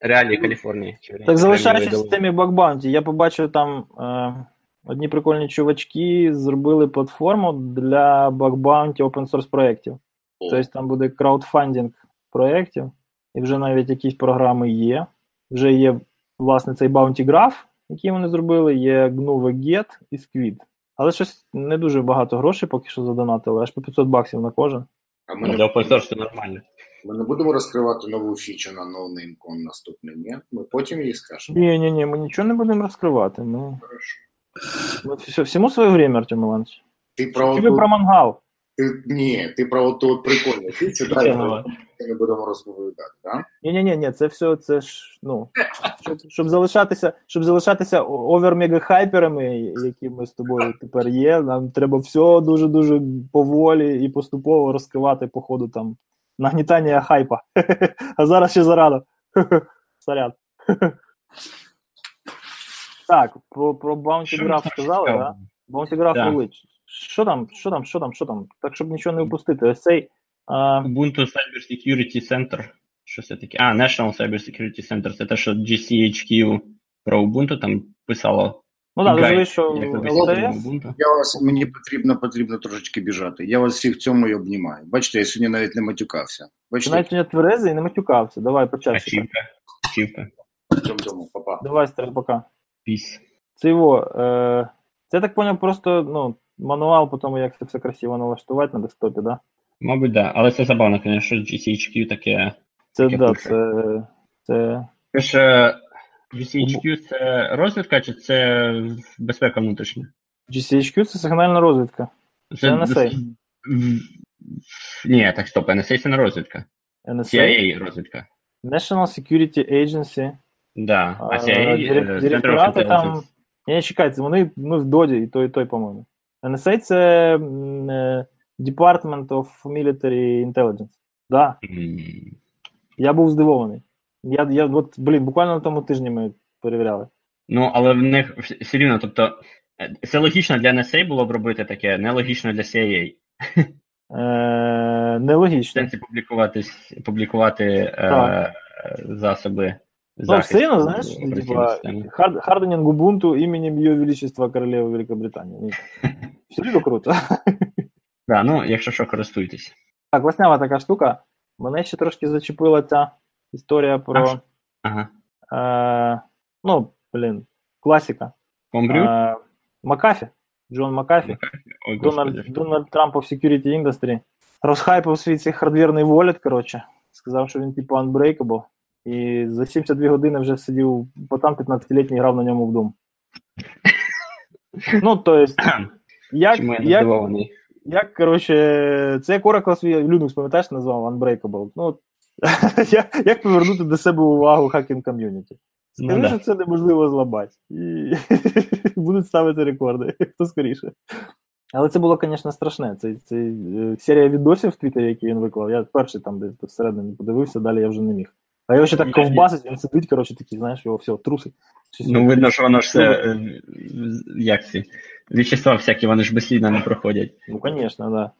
Реалії Каліфорнії. Так залишаючись в темі Бакбаунті, я побачив там е, одні прикольні чувачки зробили платформу для Бакбаунті open source проєктів. Тобто там буде краудфандинг проєктів, і вже навіть якісь програми є. Вже є, власне, цей Bounty Graph, який вони зробили, є GNU Get і Squid. Але щось не дуже багато грошей поки що задонатили, аж по 500 баксів на кожен. А ми Ну, не, Для open source це нормально. ми не будемо розкривати нову фічу на NoNameCon наступний, ні? Ми потім її скажемо. Ні, ні, ні, ми нічого не будемо розкривати. Ми, Хорошо. Ми все, всьому своє время, Артем Іванович. Ти про ви про мангал? ти, ні, ти про оту от прикольну Чого? яку ми не будемо розповідати, да? Ні, ні, ні, ні, це все, це ж, ну, щоб, щоб залишатися, щоб залишатися овер-мега-хайперами, які ми з тобою тепер є, нам треба все дуже-дуже поволі і поступово розкривати по ходу там нагнітання хайпа. А зараз ще зарано. Сорян. Так, про, про Bounty Graph сказали, так? Да? Bounty Graph Да. рулить. Що там, що там, що там, що там? Так, щоб нічого не впустити. Ось цей. А, Ubuntu Cyber Security Center. Що це таке? А, National Cyber Security Center. Це те, що GCHQ про Ubuntu там писало. ну так, розумієш, що. Я вас, мені потрібно, потрібно трошечки біжати. Я вас всіх в цьому і обнімаю. Бачите, я сьогодні навіть не матюкався. Ти Бачите, навіть не тверезий і не матюкався. Давай, почався. чівка. Чівка. Давай, старий, пока. Піс. Це його. Е, це так поняв, просто ну, мануал по тому, як це все красиво налаштувати на десктопі, да? Мабуть, да. Але це забавно, звісно, що GCHQ таке. Це, Таке да, це, це Це ж е, GCHQ це розвідка чи це безпека внутрішня? GCHQ це сигнальна розвідка. Це NSA. Ні, так стоп, NSA це не розвідка. NSA, CIA розвідка. National Security Agency. Да. А CIA дирек- е, директорати там. Ні, не чекайте, вони ми в доді, і той, і той, по-моєму. NSA це е, Department of Military Intelligence. Да, я був здивований. Я, я от, блін, буквально на тому тижні ми перевіряли. Ну, але в них все рівно, тобто, е, це логічно для NSA було б робити таке, нелогічно для CIA. Е, В нелогічно. сенсі публікуватись, публікувати е, засоби Ну, захисту все равно, знаешь, операційної типа, системи. хард, харденинг Ubuntu именем Ее Величества Королевы Великобритании. Ну, Все равно круто. Да, ну, якщо що, користуйтесь. Так, власнява така штука. Мене ще трошки зачепила ця історія про. Ага. Е, ну, блін, класика. Homebrew? Е, Макафі. Джон Макафі. Ой, Дональд, господи. Дональд Трамп в security industry. Розхайпив свій цей хардверний волет, коротше. Сказав, що він типу unbreakable. І за 72 години вже сидів, бо там 15-літній грав на ньому в Doom. Ну, то есть, як, Чому я як, здивований? як, коротше, це як Oracle свій Linux, пам'ятаєш, назвав Unbreakable. Ну, як, як повернути до себе увагу хакінг ком'юніті? Скажи, Ну, да. що це неможливо зламати. І будуть ставити рекорди, хто скоріше. Але це було, звісно, страшне. Це, це е, серія відосів в Твіттері, які він виклав. Я перший там десь всередині подивився, далі я вже не міг. А його ще так ковбасить, він сидить, коротше, такий, знаєш, його все, трусить. Ну, видно, що воно ж все, е, як ці, вещества всякі, вони ж безслідно не проходять. Ну, звісно, да.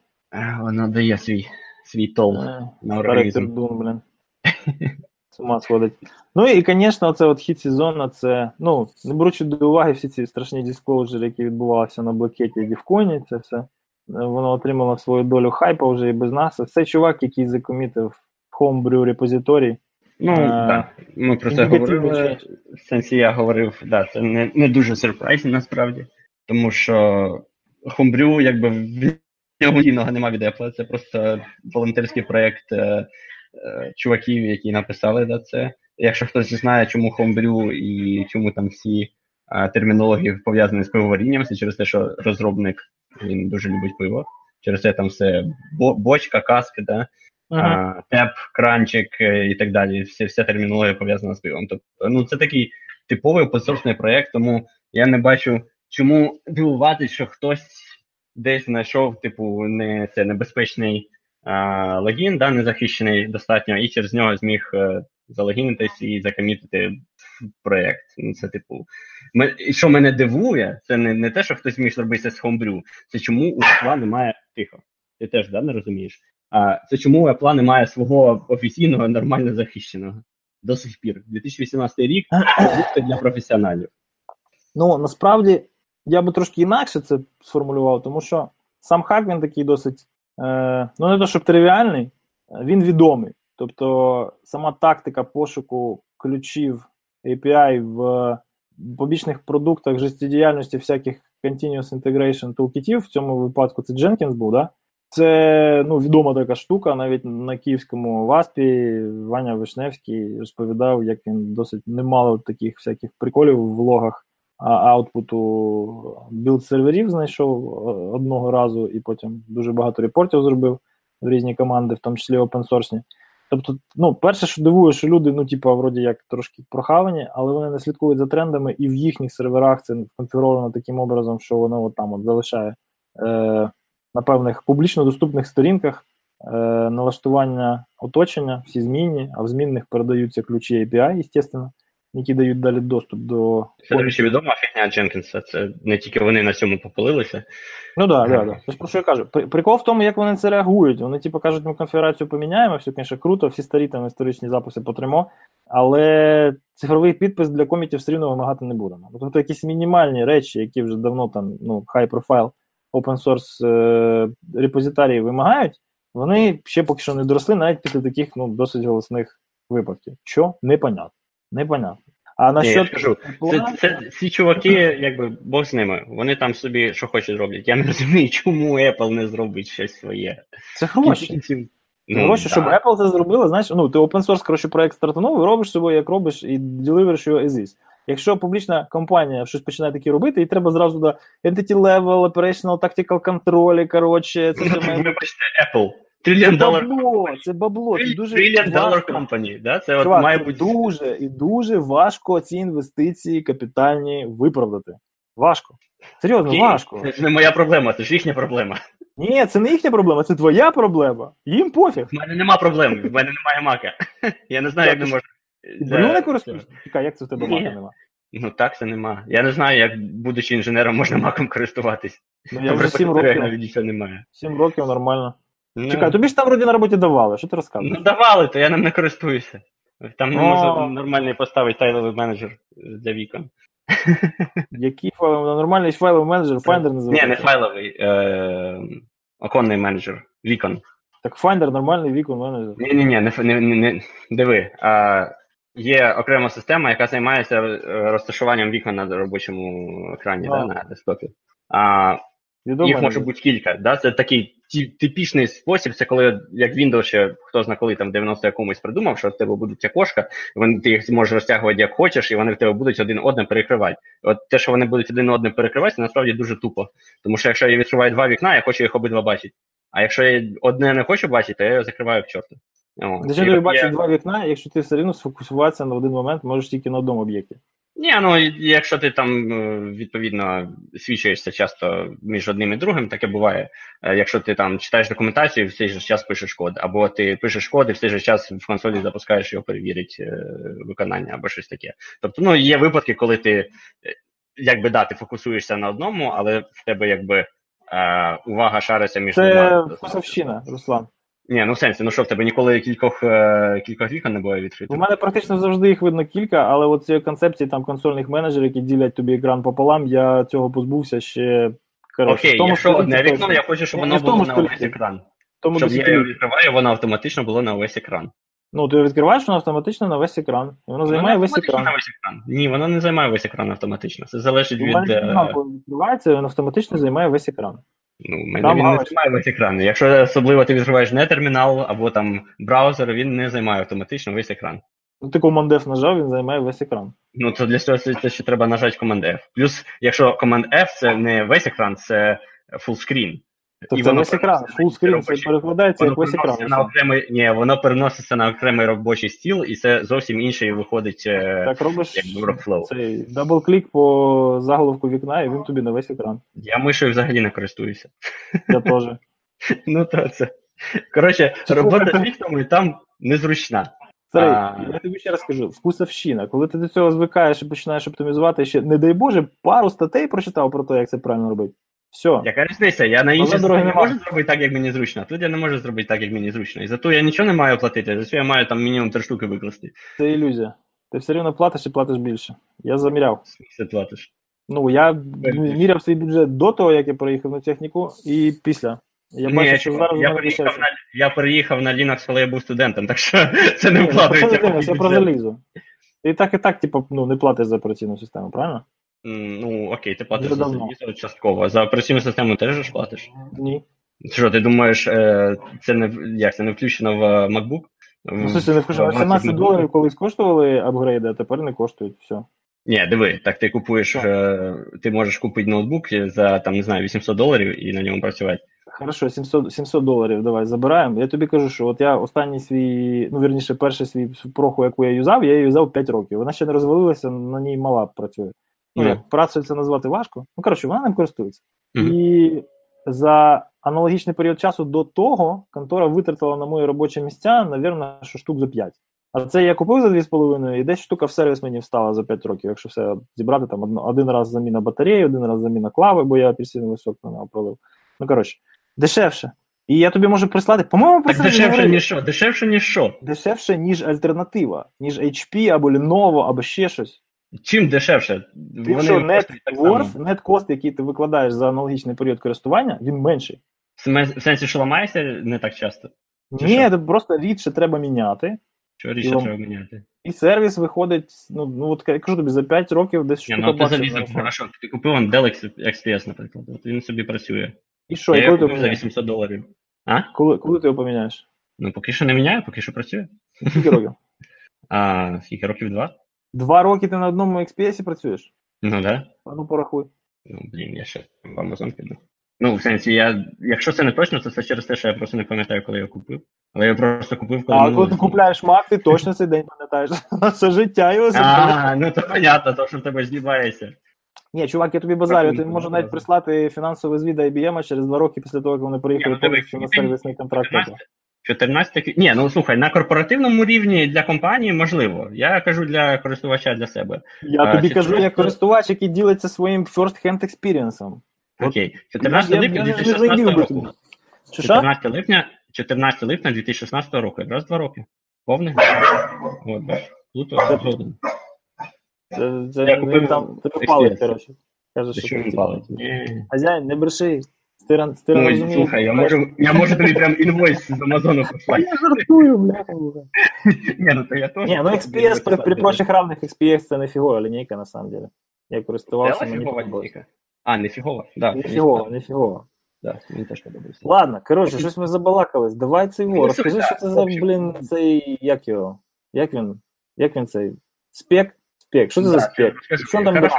Воно дає свій, свій тол Е, на організм. блін. З ума сходить. Ну і, звісно, оце от хід сезону, це, ну, не беручи до уваги всі ці страшні дисклоужери, які відбувалися на блокеті і Дівконі, це все. е, Воно отримало свою долю хайпа вже і без нас. Це чувак, який закомітив Homebrew репозиторій. Ну, Е, так, ми про це говорили. В сенсі я говорив, да, це не, не дуже сюрпрайзно насправді, тому що Homebrew, якби в нього ніного нема від Apple, це просто волонтерський проєкт е, е, чуваків, які написали да, це. Якщо хтось знає, чому Homebrew і чому там всі е, термінології пов'язані з пивоварінням, це через те, що розробник він дуже любить пиво. Через це там все бо- бочка, каски, да, а, теп, кранчик е, і так далі. Вся, вся термінологія пов'язана з пивом. Тобто, ну це такий типовий open проєкт, тому я не бачу, чому дивуватися, що хтось десь знайшов, типу, не це небезпечний а, логін, да, незахищений достатньо, і через нього зміг е, залогінитись і закомітити проєкт. Ну, це типу. Ми, що мене дивує, це не, не те, що хтось зміг зробити з Homebrew, це чому у Apple немає тихо. Ти теж да, не розумієш? А це чому Apple немає свого офіційного нормально захищеного до сих пір. 2018 рік продукти для професіоналів. Ну, насправді, я би трошки інакше це сформулював, тому що сам хак він такий досить, е, ну не то щоб тривіальний, він відомий. Тобто сама тактика пошуку ключів API в побічних продуктах життєдіяльності всяких Continuous Integration toolkitів, в цьому випадку це Jenkins був, да? Це ну, відома така штука, навіть на київському ВАСПі Ваня Вишневський розповідав, як він досить немало таких всяких приколів в влогах output у build серверів знайшов е, одного разу, і потім дуже багато репортів зробив в різні команди, в тому числі open source ні. Тобто, ну, перше, що дивує, що люди, ну, типу, вроді як трошки прохавані, але вони не слідкують за трендами, і в їхніх серверах це конфігуровано таким образом, що воно от там от залишає е, на певних публічно доступних сторінках е, налаштування оточення, всі змінні, а в змінних передаються ключі API, звісно, які дають далі доступ до Це, до речі, відома фігня Дженкінса. Це не тільки вони на цьому попалилися. Ну так, да, да, да. Про що я кажу? Прикол в тому, як вони це реагують. Вони, типу, кажуть, ми конфігурацію поміняємо, все, звісно, круто, всі старі там історичні записи потримо, але цифровий підпис для комітів все рівно вимагати не будемо. Тобто якісь мінімальні речі, які вже давно там, ну, high profile open source е- репозитарії вимагають, вони ще поки що не доросли навіть після таких ну, досить голосних випадків. Що? Непонятно. Непонятно. А я насчет ж кажу, Це, це, ці чуваки, якби Бог з ними, вони там собі що хочуть роблять. Я не розумію, чому Apple не зробить щось своє. це гроші. Ну, гроші, щоб. Apple це зробила, знаєш, ну ти open source, коротше, проект стартанув, робиш собою, як робиш, і делівериш його as is. Якщо публічна компанія щось починає таке робити, і треба зразу до entity level, operational tactical control, коротше, це. Вибачте, Apple. Трильйон долар бабло, це бабло, це дуже долар компанії, да? Це от Чувак, має бути. дуже і дуже важко ці інвестиції капітальні виправдати. Важко. Серйозно, Окей, важко. Це не моя проблема, це ж їхня проблема. Ні, це не їхня проблема, це твоя проблема. Їм пофіг. В мене нема проблем, в мене немає мака. Я не знаю, як не можна. Брю не користуєшся? Чекай, як це в тебе Ні. мака нема? Ну так, це нема. Я не знаю, як, будучи інженером, можна маком користуватись. Ну, я вже 7 років. немає. 7 років нормально. Ну, Чекай, тобі ж там вроді на роботі давали, що ти розказуєш? Ну давали, то я ним не користуюся. Там не можу нормальний поставити тайловий менеджер для вікон. Який файловий, нормальний файловий менеджер, Finder Ні, називається. не файловий, е- оконний менеджер, вікон. Так Finder нормальний вікон менеджер. Ні, ні, ні, не, не, не диви. А, є окрема система, яка займається е, розташуванням вікон на робочому екрані, да, на десктопі. А, Відомий їх може бути кілька. Да? Це такий типічний спосіб, це коли як Windows ще хто зна коли там 90 якомусь придумав, що в тебе будуть окошка, вони ти їх зможеш розтягувати як хочеш, і вони в тебе будуть один одне перекривати. От те, що вони будуть один одне перекривати, це насправді дуже тупо. Тому що якщо я відкриваю два вікна, я хочу їх обидва бачити. А якщо я одне не хочу бачити, то я його закриваю к чорту. О, Де і бачиш я- два вікна, якщо ти все рівно сфокусуватися на один момент можеш тільки на одному об'єкті. Ні, ну якщо ти там е, відповідно свідчуєшся часто між одним і другим, таке буває. Е, Якщо ти там читаєш документацію, в цей же час пишеш код, або ти пишеш код і в цей же час в консолі запускаєш його перевірить е, виконання або щось таке. Тобто, ну є випадки, коли ти якби да, ти фокусуєшся на одному, але в тебе якби увага шариться між Це двома. вкусовщина, Руслан. Ні, ну в сенсі, ну що в тебе ніколи кількох е, кількох вікон не було відкрито? У мене практично завжди їх видно кілька, але от цієї концепції там консольних менеджерів, які ділять тобі екран пополам, я цього позбувся ще. Коротше, Окей, в тому якщо столітті одне вікно, точно. я хочу, щоб воно було на увесь екран. Тому Щоб я його відкриваю, воно автоматично було на весь екран. Ну, ти відкриваєш, воно автоматично на весь екран. І воно займає Воно весь екран. на весь екран. Ні, воно не займає весь екран автоматично. Це залежить від. е, коли відкривається, він автоматично займає весь екран. Ну, Там він не займає весь екран. Якщо особливо ти відкриваєш не термінал або там браузер, він не займає автоматично весь екран. Ну, ти команд F нажав, він займає весь екран. Ну то для цього це ще треба нажати команд F. Плюс, якщо Command F це не весь екран, це full screen. І це воно весь екран. Full screen, це перекладається як весь екран. на окремий, ні, воно переноситься на окремий робочий стіл, і це зовсім інший виходить е, Так робиш якби workflow. цей double-click по заголовку вікна, і він тобі на весь екран. Я мишою взагалі не користуюся. Я теж. Ну то це. Коротше, робота з вікнами там незручна. Старий, А. я тобі ще раз кажу, вкусовщина. Коли ти до цього звикаєш і починаєш оптимізувати, ще, не дай Боже, пару статей прочитав про те, як це правильно робити. Все. Яка різниця? Я на іншій системі нема. можу зробити так, як мені зручно, а тут я не можу зробити так, як мені зручно. І зато я нічого не маю платити, зато я маю там мінімум три штуки викласти. Це ілюзія. Ти все рівно платиш і платиш більше. Я заміряв. Все платиш. Ну, я міряв свій бюджет до того, як я переїхав на техніку, і після. Я Ні, бачу, що зараз я, переїхав на, я переїхав на Linux, коли я був студентом, так що це не ну, вкладається. мій Я про залізо. Ти так і так, типу, ну, не платиш за операційну систему, правильно? Ну, окей, ти платиш Вже за давно. частково. За операційну систему теж ж платиш. Ні. Що, ти думаєш, е, це не як це не включено в е, MacBook? Ну, слухай, не вкажу, 17 доларів колись коштували апгрейди, а тепер не коштують. Все. Ні, диви, так ти купуєш, е, ти можеш купити ноутбук за там, не знаю, 800 доларів і на ньому працювати. Хорошо, 700, 700 доларів давай забираємо. Я тобі кажу, що от я останній свій, ну вірніше, перший свій проху, яку я юзав, я її юзав 5 років. Вона ще не розвалилася, на ній мала працює. Ну, як працею це назвати важко. Ну, коротше, вона ним користується. І за аналогічний період часу до того контора витратила на мої робочі місця, навірно, що штук за 5. А це я купив за 2,5, і десь штука в сервіс мені встала за 5 років, якщо все зібрати, там одно- один раз заміна батареї, один раз заміна клави, бо я апельсиновий сок на нього пролив. Ну, коротше, дешевше. І я тобі можу прислати, по-моєму, про Так це дешевше, ніж що? Дешевше, ніж що? дешевше, ніж альтернатива, ніж HP або Lenovo, або ще щось. Чим дешевше? Тим, що net worth, net cost, який ти викладаєш за аналогічний період користування, він менший. В сенсі, що ламається не так часто. Чи Ні, що? просто рідше треба міняти. Що ріше треба міняти? І сервіс виходить, ну, ну от я кажу тобі, за 5 років десь штука ну ти залізав, хорошо, ти купив он Dell XPS, наприклад. От він собі працює. І що, я і коли ти купив за поміняєш? 800 доларів. А? Коли, коли ти його поміняєш? Ну поки що не міняю, поки що працює. Скільки років? А скільки років два? Два роки ти на одному XPS працюєш? Ну да. А ну порахуй. Ну, блін, я ще в Amazon піду. Ну, в сенсі, я, якщо це не точно, то це через те, що я просто не пам'ятаю, коли я купив. Але я просто купив, коли. А коли ти купляєш Mac, ти точно цей день пам'ятаєш. Все життя його. А, ну то понятно, то що в тебе знімається. Ні, чувак, я тобі базарю, можу ну, навіть прислати фінансовий звіт IBM через два роки після того, як вони приїхали ну, повністю на сервісний контракт. Master, 14 квітня. Ні, ну слухай, на корпоративному рівні для компанії можливо. Я кажу для користувача для себе. Я А, тобі кажу, як користувач, який ділиться своїм first-hand experience. Окей. 14 я, липня я, я ж не 2016 заявив року. тобі. Що, що? 14 липня, 14 липня 2016 року. Якраз два роки. Повний. От, бачиш. Плуто згоден. Це, це Я купив там тебе палить, коротше. Каже, що що типу, палить? Хазяїн, не бреши. Стиран, стиран Ой, розуміє. слухай, я можу, я можу тобі прям інвойс з Амазону послати. Я жартую, бляха. Ні, ну то я теж. Ні, ну XPS при, при прочих равних XPS це не фігова лінійка, на самом деле. Я користувався, мені фігова лінійка. А, не фігова. Да, Не фігова, не фігова. Да, мені теж подобається. Ладно, коротше, щось ми забалакались. Давай цей Ну, во. Розкажи, що це за, блін, цей, як його? Як він? Як він цей? Спек? Спек. Що це за спек? Що там хорошо.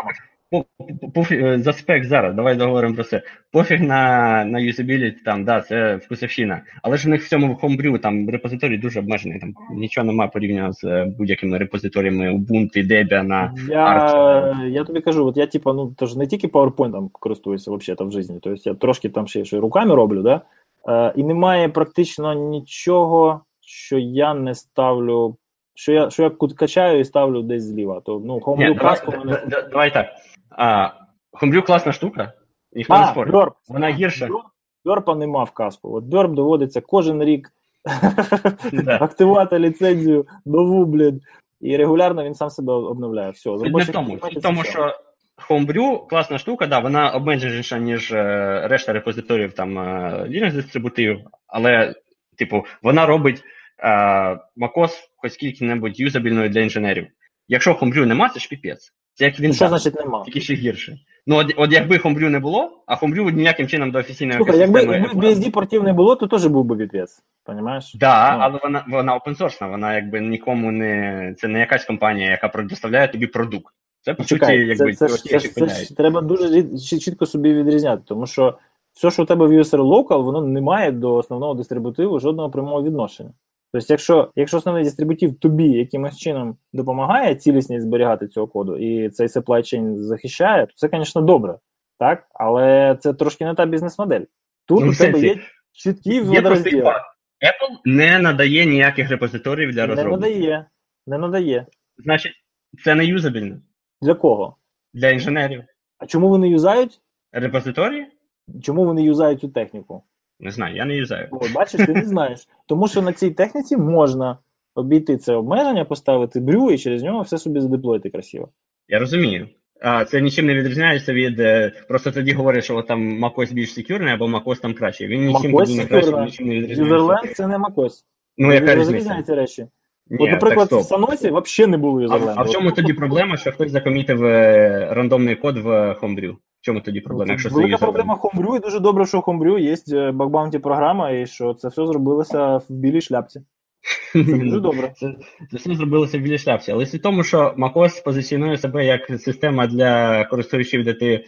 Пофіг, е, за спек зараз, давай договоримо про це. Пофіг на, на юзабіліті, там, да, це вкусовщина. Але ж у них в цьому хомбрю там репозиторій дуже обмежений. Там нічого немає порівняно з е, будь-якими репозиторіями Ubuntu, Debian на Я, Arch. я тобі кажу, от я типа, ну тож не тільки PowerPoint користуюся вообще в житті, тобто я трошки там ще й руками роблю, да? Е, і немає практично нічого, що я не ставлю, що я, що я качаю і ставлю десь зліва. То, ну, Ні, Homebrew давай, cask у мене... да- да- давай так. А, Homebrew класна штука, ніхто не спорить. Burp. Вона гірша. Burp а нема в cask у. От Burp доводиться кожен рік активувати ліцензію нову, блін. І регулярно він сам себе обновляє. Все, не в тому, в тому, що Homebrew класна штука, да, вона обмеженіша, ніж е, решта репозиторів там е, дистрибутивів, але, типу, вона робить е, macOS хоч скільки-небудь юзабільною для інженерів. Якщо Homebrew нема, це ж піпець. Це як він Що значить нема? тільки ще гірше. Ну, от, от якби Homebrew не було, а Homebrew ніяким чином до офіційної Слухай, якби, якби BSD портів не було, то теж був би піпець. Понімаєш? Да, Ну. але вона вона опенсорсна, вона якби нікому не це не якась компанія, яка предоставляє тобі продукт. Це по суті, якби це, це, це, це, треба дуже чітко собі відрізняти, тому що все, що у тебе в USR Local, воно не має до основного дистрибутиву жодного прямого відношення. Тобто, якщо, якщо основний дистрибутив тобі якимось чином допомагає цілісність зберігати цього коду, і цей supply chain захищає, то це, звісно, добре. Так? Але це трошки не та бізнес-модель. Тут Ну, у тебе є чіткі Є водорозділи. Apple не надає ніяких репозиторіїв для Не надає. Не надає. Значить, це не юзабільно Для кого? для інженерів. А чому вони юзають? Репозиторії? Чому вони юзають цю техніку? Не знаю, я не юзаю. От, бачиш, ти не знаєш. Тому що на цій техніці можна обійти це обмеження, поставити брю і через нього все собі задеплоїти красиво. Я розумію. А це нічим не відрізняється від. е, Просто тоді говорять, що там macOS більш secure ний або macOS там краще. Він нічим macOS не краще, нічим не відрізняється. Userland це не macOS. Ну, яка різниця? Речі. Ні, От, наприклад, так, в. Саносі взагалі не було А, userland у. а в чому тоді проблема, що хтось за commit ив е, рандомний код в Homebrew? Чому тоді проблема, якщо це Велика проблема Homebrew, і дуже добре, що Хомрю. Є bug bounty програма, і що це все зробилося в білій шляпці. Це дуже добре. Це, це все зробилося в білій шляпці. Але в тому, що macOS позиціонує себе як система для користувачів, де ти е,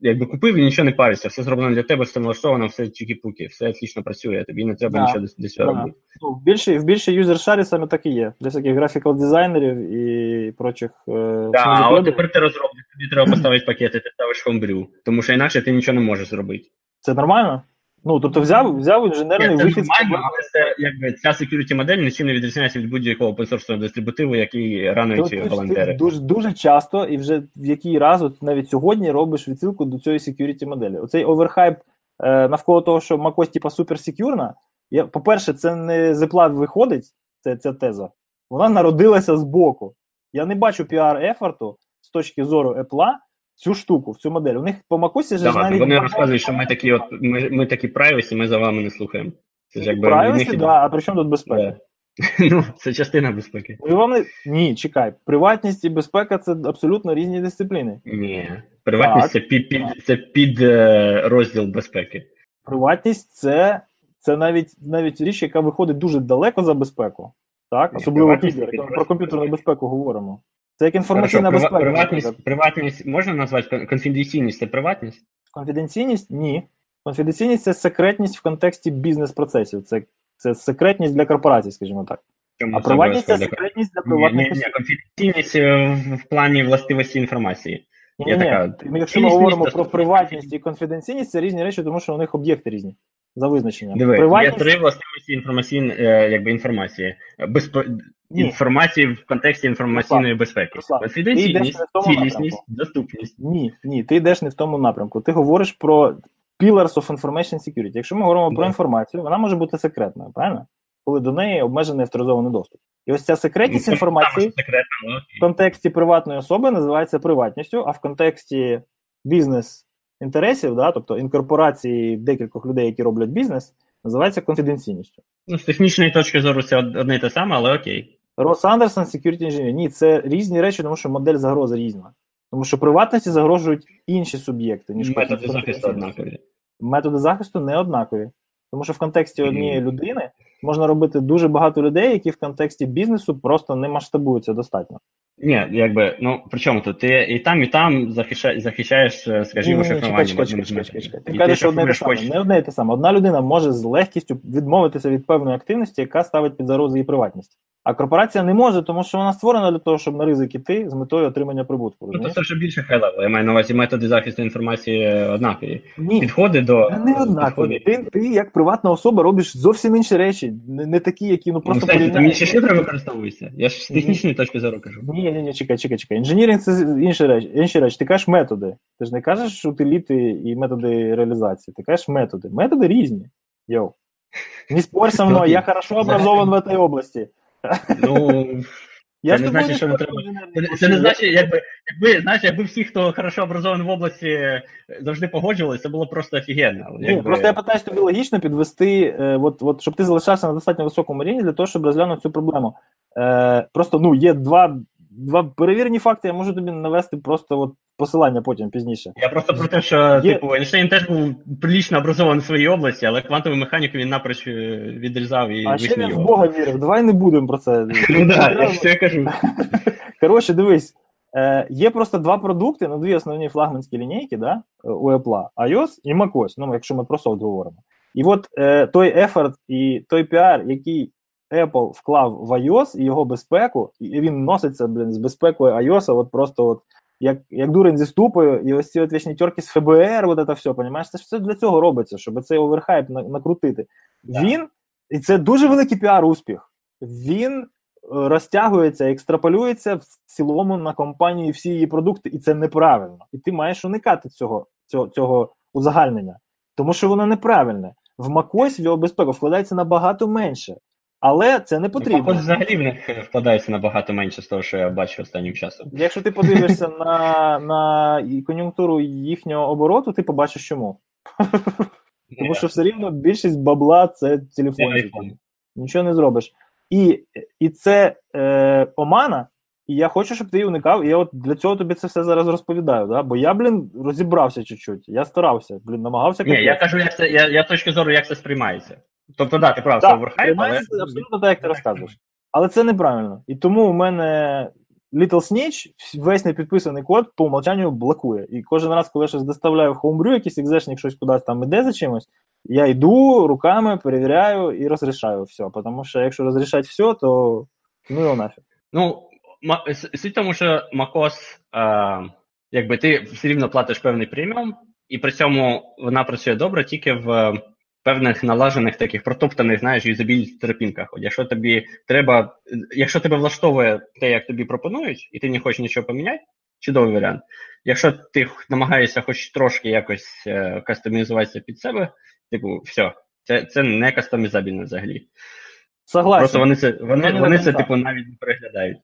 якби купив і нічого не паришся. Все зроблено для тебе, все налаштовано, все чікі-пуки, все отлично працює, тобі не треба Да, нічого десь, десь да. робити. Ну, в більшій в більшій юзер-шарі саме так і є. Для всяких графікал дизайнерів і прочих. Е, Да, а от тепер ти розробник, тобі треба поставити пакети, ти ставиш хомбрю, тому що інакше ти нічого не можеш зробити. Це нормально? Ну, тобто взяв, взяв інженерний це вихід нормально, але це якби ця security модель нічим не відрізняється від будь-якого open-source дистрибутиву, який ранують волонтери. дуже, дуже часто, і вже в який раз, от навіть сьогодні робиш відсилку до цієї security моделі. Оцей overhype е, навколо того, що macOS типа super secure на. Я, по-перше, це не з Apple виходить, це, ця теза. Вона народилася з боку. Я не бачу піар-effort у з точки зору Apple цю штуку, в цю модель. У них по же ж навіть вони розказують, що ми такі, от ми, ми такі privacy, ми за вами не слухаємо. Це ж якби Privacy, них да, а при чому тут безпека? Ну, це частина безпеки. Ви вам не... Ні, чекай. Приватність і безпека це абсолютно різні дисципліни. Ні. Приватність Так. це під, під, це під е, розділ безпеки. Приватність це, це навіть, навіть річ, яка виходить дуже далеко за безпеку. Так? Особливо ми про комп'ютерну безпеку говоримо. Це як інформаційна прива- безпека. приватність, приватність можна назвати конфіденційність це приватність? Конфіденційність ні. Конфіденційність це секретність в контексті бізнес-процесів. Це, це секретність для корпорацій, скажімо так. Чому А приватність це для- секретність для Ні, ні, ні, конфіденційність е, в, плані властивості інформації. Ні, ні, така. Якщо ми говоримо про приватність і конфіденційність, це різні речі, тому що у них об'єкти різні. За визначенням. Диви, Приватність... є три властивості інформаційної, е, якби інформації. Безпе... Ні. Інформації в контексті інформаційної безпеки. Руслан, Конфіденційність, цілісність, доступність. Ні, ні, ти йдеш не в тому напрямку. Ти говориш про Pillars of Information Security. Якщо ми говоримо про інформацію, вона може бути секретною, правильно? Коли до неї обмежений авторизований доступ. І ось ця секретність Ну, інформації секретно, в контексті приватної особи називається приватністю, а в контексті бізнес-інтересів, да, тобто інкорпорації декількох людей, які роблять бізнес, називається конфіденційністю. Ну, з технічної точки зору це одне і те саме, але окей. Рос Андерсон, Security Engineer. Ні, це різні речі, тому що модель загрози різна. Тому що приватності загрожують інші суб'єкти, ніж Методи захисту однакові. методи захисту не однакові. Тому що в контексті однієї людини можна робити дуже багато людей, які в контексті бізнесу просто не масштабуються достатньо. Ні, якби, ну при чому тут? Ти і там, і там захищаєш, захищаєш е, скажімо, шифрування. Ти кажеш, що одне те саме. Не одне і те саме. Одна людина може з легкістю відмовитися від певної активності, яка ставить під загрозу її приватність. А корпорація не може, тому що вона створена для того, щоб на ризик іти з метою отримання прибутку. Ну, то це вже більше high-level. Я маю на увазі методи захисту інформації однакові. Ні, Підходи до не однакові. Ти, ти як приватна особа робиш зовсім інші речі, не, не такі, які ну Ну, просто кстати, там інші шифри використовуються. Я ж з Ні. технічної точки зору кажу. Ні, ні, ні, чекай, чекай, чекай. Engineering це інші речі. Інші речі. Ти кажеш методи. Ти ж не кажеш утиліти і методи реалізації. Ти кажеш методи. Методи різні. Йоу. Не спорь со мною, я хорошо образован в этой області. Ну, Я Це не значить, що не треба- це, це не значить, якби, якби, знаєш, якби всі, хто хорошо образований в області, завжди погоджувалися, це було просто офігенно. Ні, якби- просто я питаюсь тобі логічно підвести, е, от, от, щоб ти залишався на достатньо високому рівні для того, щоб розглянути цю проблему. Е, просто ну, є два, два перевірені факти, я можу тобі навести просто от, посилання потім пізніше. Я просто про те, що Є- типу Ейнштейн теж був прилічно образований в своїй області, але квантову механіку він напроч е, відрізав і А ще він в. Бога вірив. Давай не будемо про це. Ну так, я кажу. Коротше, дивись, е, є просто два продукти, ну дві основні флагманські лінійки, да, у Apple, iOS і macOS, ну, якщо ми про софт говоримо. І от е, той effort і той піар, який Apple вклав в iOS і його безпеку, і він носиться, блін, з безпекою iOS, от просто от як, як дурень зі ступою, і ось ці от вічні тьорки з ФБР, от це все, понімаєш? Це ж все для цього робиться, щоб цей overhype на- накрутити. Да. Він, і це дуже великий піар-успіх. Він е, розтягується, екстраполюється в цілому на компанію всі її продукти, і це неправильно. І ти маєш уникати цього, цього, цього узагальнення, тому що воно неправильне. В macOS в його безпеку вкладається набагато менше, але це не Потрібно. потрібно. взагалі в них вкладається набагато менше з того, що я бачу останнім часом. Якщо ти подивишся на, на кон'юнктуру їхнього обороту, ти побачиш чому. Тому що все рівно більшість бабла це телефон. Нічого не зробиш. І, і це е, омана, і я хочу, щоб ти її уникав. І я от для цього тобі це все зараз розповідаю. Да? Бо я, блін, розібрався чуть-чуть. Я старався, блін, намагався Ні, я кажу, як це, я, я точки зору, як це сприймається. Тобто, да, ти прав, це overhype, але... абсолютно так, як ти розказуєш. Але це неправильно. І тому у мене Little Snitch весь непідписаний код по умовчанню блокує. І кожен раз, коли я щось доставляю в Homebrew, якийсь exe шник щось кудись там іде за чимось, я йду руками, перевіряю і розрішаю все. Тому що якщо розрішати все, то ну його нафіг. Ну, суть тому, що MacOS, е, якби ти все рівно платиш певний преміум, і при цьому вона працює добре тільки в певних налажених таких протоптаних, знаєш, юзабіліті терпінках. От якщо тобі треба, якщо тебе влаштовує те, як тобі пропонують, і ти не хочеш нічого поміняти, чудовий варіант. Якщо ти намагаєшся хоч трошки якось е, кастомізуватися під себе, типу, все, це, це не кастомізабельно взагалі. Согласен. Просто вони це, вони, вони це, типу, навіть не переглядають.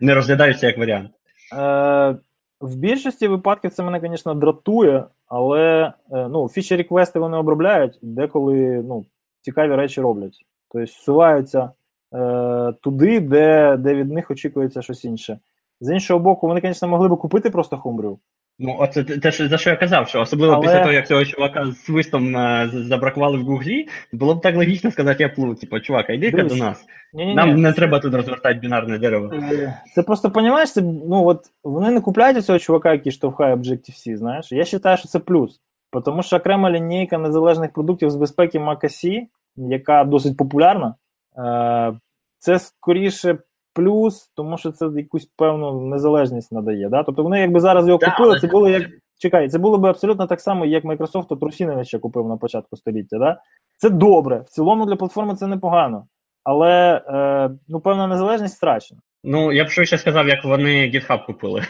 Не розглядаються як варіант. Е, в більшості випадків це мене, звісно, дратує, але е, ну, фічі реквести вони обробляють, деколи ну, цікаві речі роблять. Тобто суваються е, туди, де, де від них очікується щось інше. З іншого боку, вони, звісно, могли б купити просто Homebrew. Ну, оце те, що- за що я казав, що особливо Але- після того, як цього чувака з свистом е, з- забракували в Гуглі, було б так логічно сказати Apple, типу, чувак, йди-ка до нас. Ні-ні-ні. Нам не треба тут розвертати бінарне дерево. Е, Це просто, понімаєш, це, ну, от, вони не купляють цього чувака, який штовхає Objective-C, знаєш. Я вважаю, що це плюс. Тому що окрема лінійка незалежних продуктів з безпеки MacOS, яка досить популярна, е, це скоріше плюс, тому що це якусь певну незалежність надає. Да? Тобто вони якби зараз його Да, купили, це це- було як чекай, це було б абсолютно так само, як Microsoft Трусінина ще купив на початку століття. Да? Це добре. В цілому для платформи це непогано. Але е, ну, певна незалежність страчена. Ну, я б швидше сказав, як вони GitHub купили.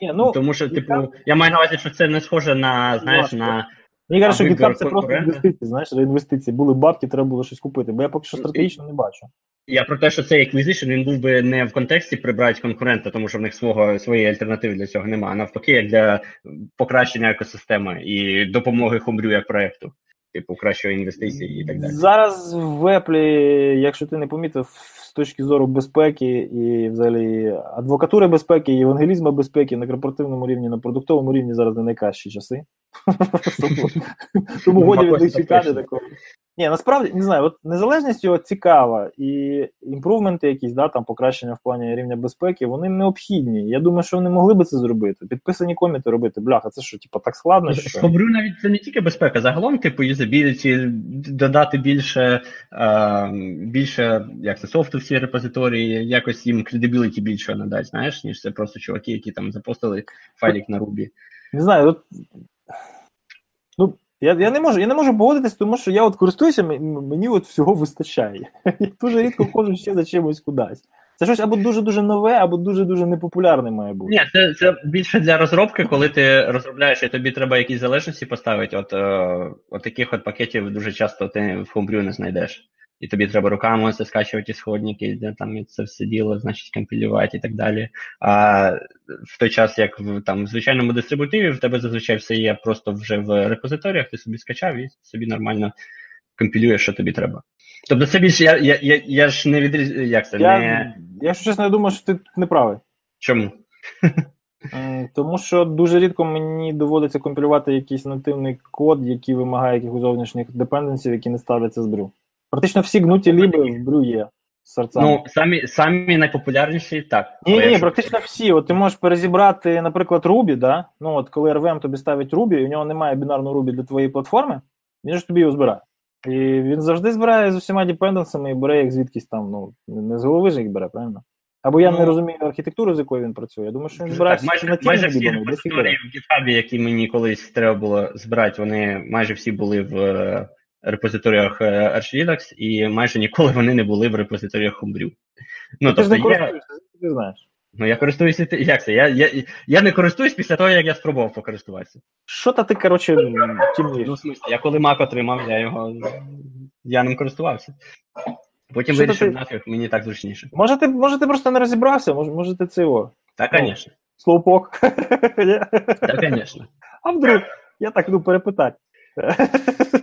Ні, ну, Тому що, типу, я маю на увазі, що це не схоже на, знаєш, на. Мені кажуть, що GitHub це просто інвестиції, знаєш, реінвестиції. Були бабки, треба було щось купити. Бо я поки що стратегічно не бачу. Я про те, що цей acquisition, він був би не в контексті прибрати конкурента, тому що в них свого своєї альтернативи для цього немає, а навпаки, як для покращення екосистеми і допомоги Хумбрю як проекту, типу кращої інвестиції і так далі. Зараз в Apple, якщо ти не помітив, з точки зору безпеки і взагалі адвокатури безпеки, і евангелізму безпеки на корпоративному рівні, на продуктовому рівні зараз не найкращі часи. Тому- годі від них чекати такого. Ні, насправді не знаю, от незалежність його цікава, і імпрувменти якісь, да, там покращення в плані рівня безпеки, вони необхідні. Я думаю, що вони могли би це зробити. Підписані коміти робити. Бляха, це що, типу, так складно? що? Хумбрю навіть це не тільки безпека, загалом, типу, юзабіліті, додати більше, е, більше як це, софту в ці репозиторії, якось їм кредибіліті більше надати, знаєш, ніж це просто чуваки, які там запостили файлик на Рубі. Не знаю, от, я, я, не можу, я не можу погодитись, тому що я от користуюся, мені от всього вистачає. Я дуже рідко ходжу ще за чимось кудись. Це щось або дуже-дуже нове, або дуже-дуже непопулярне має бути. Ні, це, це більше для розробки, коли ти розробляєш і тобі треба якісь залежності поставити. От, е, от таких от пакетів дуже часто ти в Homebrew не знайдеш. І тобі треба руками це скачувати сходники, де там і це все діло, значить, компілювати і так далі. А в той час, як в там в звичайному дистрибутиві, в тебе зазвичай все є просто вже в репозиторіях, ти собі скачав і собі нормально компілюєш, що тобі треба. Тобто це більше я, я, я, я ж не відріз... як це, Я, не якщо чесно, я думаю, що ти не правий. чому? Тому що дуже рідко мені доводиться компілювати якийсь нативний код, який вимагає якихось зовнішніх депенденсів, які не ставляться з брю. Практично всі гнуті ліби в брю є серцями. Ну, самі, самі найпопулярніші так. Ні, ні, практично всі. От ти можеш перезібрати, наприклад, Ruby, да? ну от коли RVM тобі ставить Ruby, і у нього немає бінарного Ruby для твоєї платформи, він ж тобі його збирає. І він завжди збирає з усіма депенденсами і бере їх звідкись там, ну, не з голови ж їх бере, правильно? Або я Ну, не розумію архітектуру, з якою він працює. Я думаю, що він збирає Так, майже, всі майже нативні всі репозиторії в GitHub, які мені колись треба було збирати, вони майже всі були в е, репозиторіях е, Arch і майже ніколи вони не були в репозиторіях Homebrew. Ну, ти ж не тобто є, ти знаєш. ну я користуюся, як це? Я, я, я не користуюсь після того, як я спробував покористуватися. Що та ти, коротше, тімнієш? Ну, в смислі, я коли Mac отримав, я його я ним користувався. Потім Що вирішив ти- нафіг, мені так зручніше. Може, ти, може, ти просто не розібрався, може, може ти це його. Так, Ну. звісно. Слоупок. Так, звісно. А вдруг? Я так ну перепитати.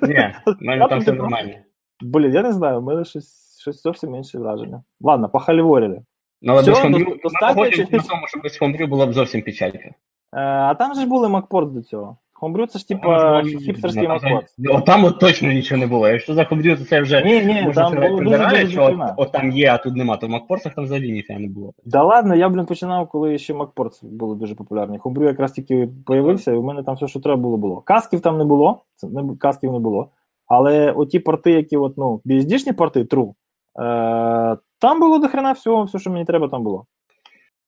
Ні, в мене там все нормально. Блін, я не знаю, в мене щось, щось зовсім інше враження. Ладно, похаліворили. Ну, але без ми на тому, що без Homebrew було б зовсім печалька. Е, а там же ж були Макпорт до цього. Homebrew це ж типа хіпстерський MacPorts. Ну, там от точно нічого не було. Якщо за Homebrew, то це вже Ні, ні, можна там було дуже дуже що от, от там є, а тут нема. То в MacPorts там взагалі ніфіга не було. Да ладно, я, блін, починав, коли ще MacPorts були дуже популярні. Homebrew якраз тільки появився, і у мене там все, що треба було, було. Касків там не було, це не, касків не було. Але оті порти, які от, ну, BSD-шні порти, true, е, там було до хрена всього, все, що мені треба, там було.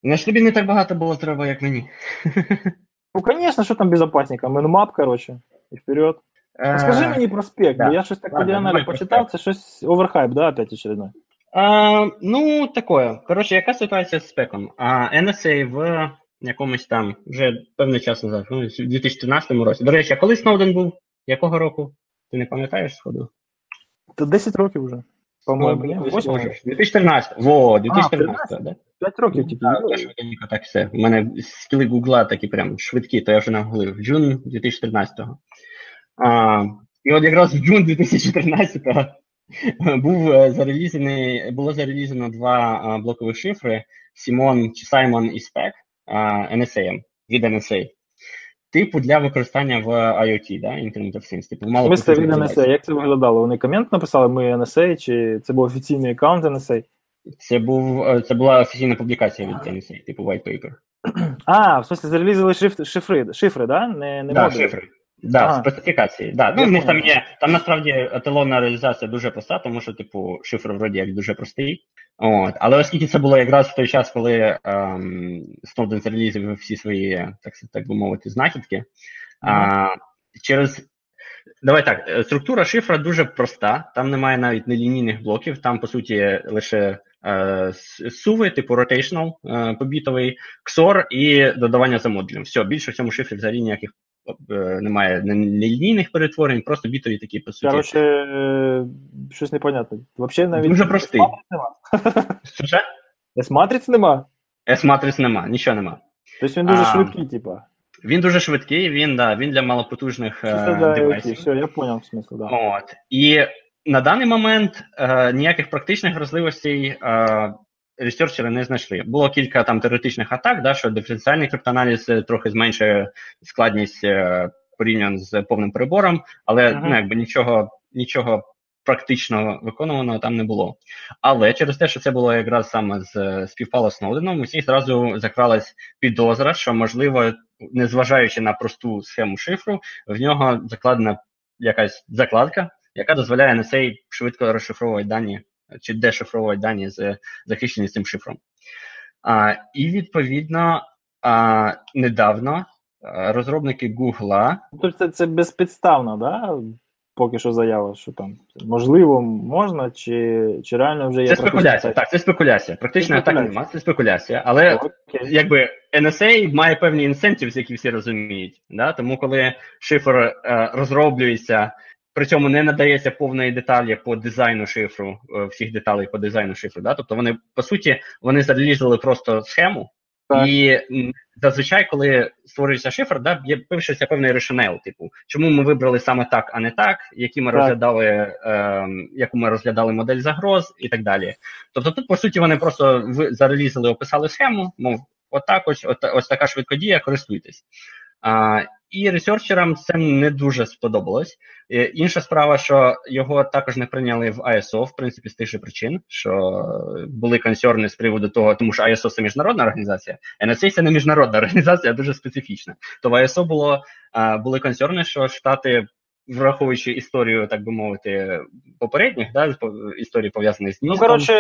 Ж тобі не так багато було треба, як мені. Ну, звісно, що там безопасника, nmap, коротше, і вперед. А скажи мені про Speck, да. я щось так по Ладно, діагоналі давай почитав, це щось overhype, да, опять очередной. А, ну, такое. Коротше, яка ситуація з Speck 'ом? А, NSA в якомусь там вже певний час назад, ну, в 2013 році. До речі, а коли Сноуден був? Якого року? Ти не пам'ятаєш сходу? Та 10 років вже. По-моєму, ні? Ну, 8 може, 2014. Во, 2014, А, да? 5 років тільки. Так, так все. У мене скіли Гугла такі прям швидкі, то я вже нагуглив. Джун 2014-го. А, і от якраз в Джун 2014-го був е, зарелізений, було зарелізено два а, блокових шифри чи Саймон і Спек NSA, від NSA. Типу для використання в IoT, да, Internet of Things. Типу, мало Мисля від NSA, як це виглядало? Вони комент написали, ми NSA, чи це був офіційний аккаунт NSA? Це був е, це була офіційна публікація від NSA, типу white paper. А, в смысле, зарелізили шифри, шифри, шифри, да? Не, не да, модулі? шифри. Да, Ага. специфікації. Да. Ну, в них там є. Там насправді еталонна реалізація дуже проста, тому що, типу, шифр вроді як дуже простий. От. Але оскільки це було якраз в той час, коли ем, Snowden зарелізив всі свої, так, так би мовити, знахідки, а, через. Давай так, е, структура шифра дуже проста, там немає навіть нелінійних блоків, там, по суті, лише е, суви, типу rotational, е, побітовий, XOR і додавання за модулем. Все, більше в цьому шифрі взагалі ніяких немає нелінійних перетворень, просто бітові такі, по суті. Короче, е, щось непонятне. Вообще навіть Дуже простий. Що? S-матриць нема? S-матриць нема, нічого нема. Тобто він дуже а... швидкий, типа. Він дуже швидкий, він да, він для малопотужних Чисто для девайсів. Все, я понял смисл, да. От. І на даний момент е, ніяких практичних розливостей е, ресерчери не знайшли. Було кілька там теоретичних атак, да, що диференціальний криптоаналіз трохи зменшує складність е, порівняно з повним перебором, але uh-huh. ну, якби нічого, нічого практично виконуваного там не було. Але через те, що це було якраз саме з співпало з Сноуденом, усіх зразу закралась підозра, що можливо, незважаючи на просту схему шифру, в нього закладена якась закладка, яка дозволяє на цей швидко розшифровувати дані чи дешифровувати дані з захищені цим шифром. А, І відповідно а, недавно розробники Google... Тобто це це безпідставно, да? поки що заява, що там можливо можна, чи чи реально вже є. Це спекуляція. Так, це спекуляція. Практично так немає, це спекуляція. Але okay. якби NSA має певні інсентиви, які всі розуміють. Да? Тому коли шифр е, розроблюється, при цьому не надається повної деталі по дизайну шифру, е, всіх деталей по дизайну шифру. Да? Тобто вони, по суті, вони залізли просто схему. Так. І зазвичай, коли створюється шифр, да, пишеться певний решенел, типу, чому ми вибрали саме так, а не так, які ми так. розглядали, е, яку ми розглядали модель загроз і так далі. Тобто, тут, по суті, вони просто зарелізили, описали схему, мов, отак, ось, ось така швидкодія, користуйтесь. А, І ресерчерам це не дуже сподобалось. Інша справа, що його також не прийняли в ISO, в принципі, з тих же причин, що були консерни з приводу того, тому що ISO це міжнародна організація, NSA це не міжнародна організація, а дуже специфічна. То в ISO було, були консерни, що Штати. Враховуючи історію, так би мовити, попередніх, да, історії пов'язані з містом, Ну, коротше,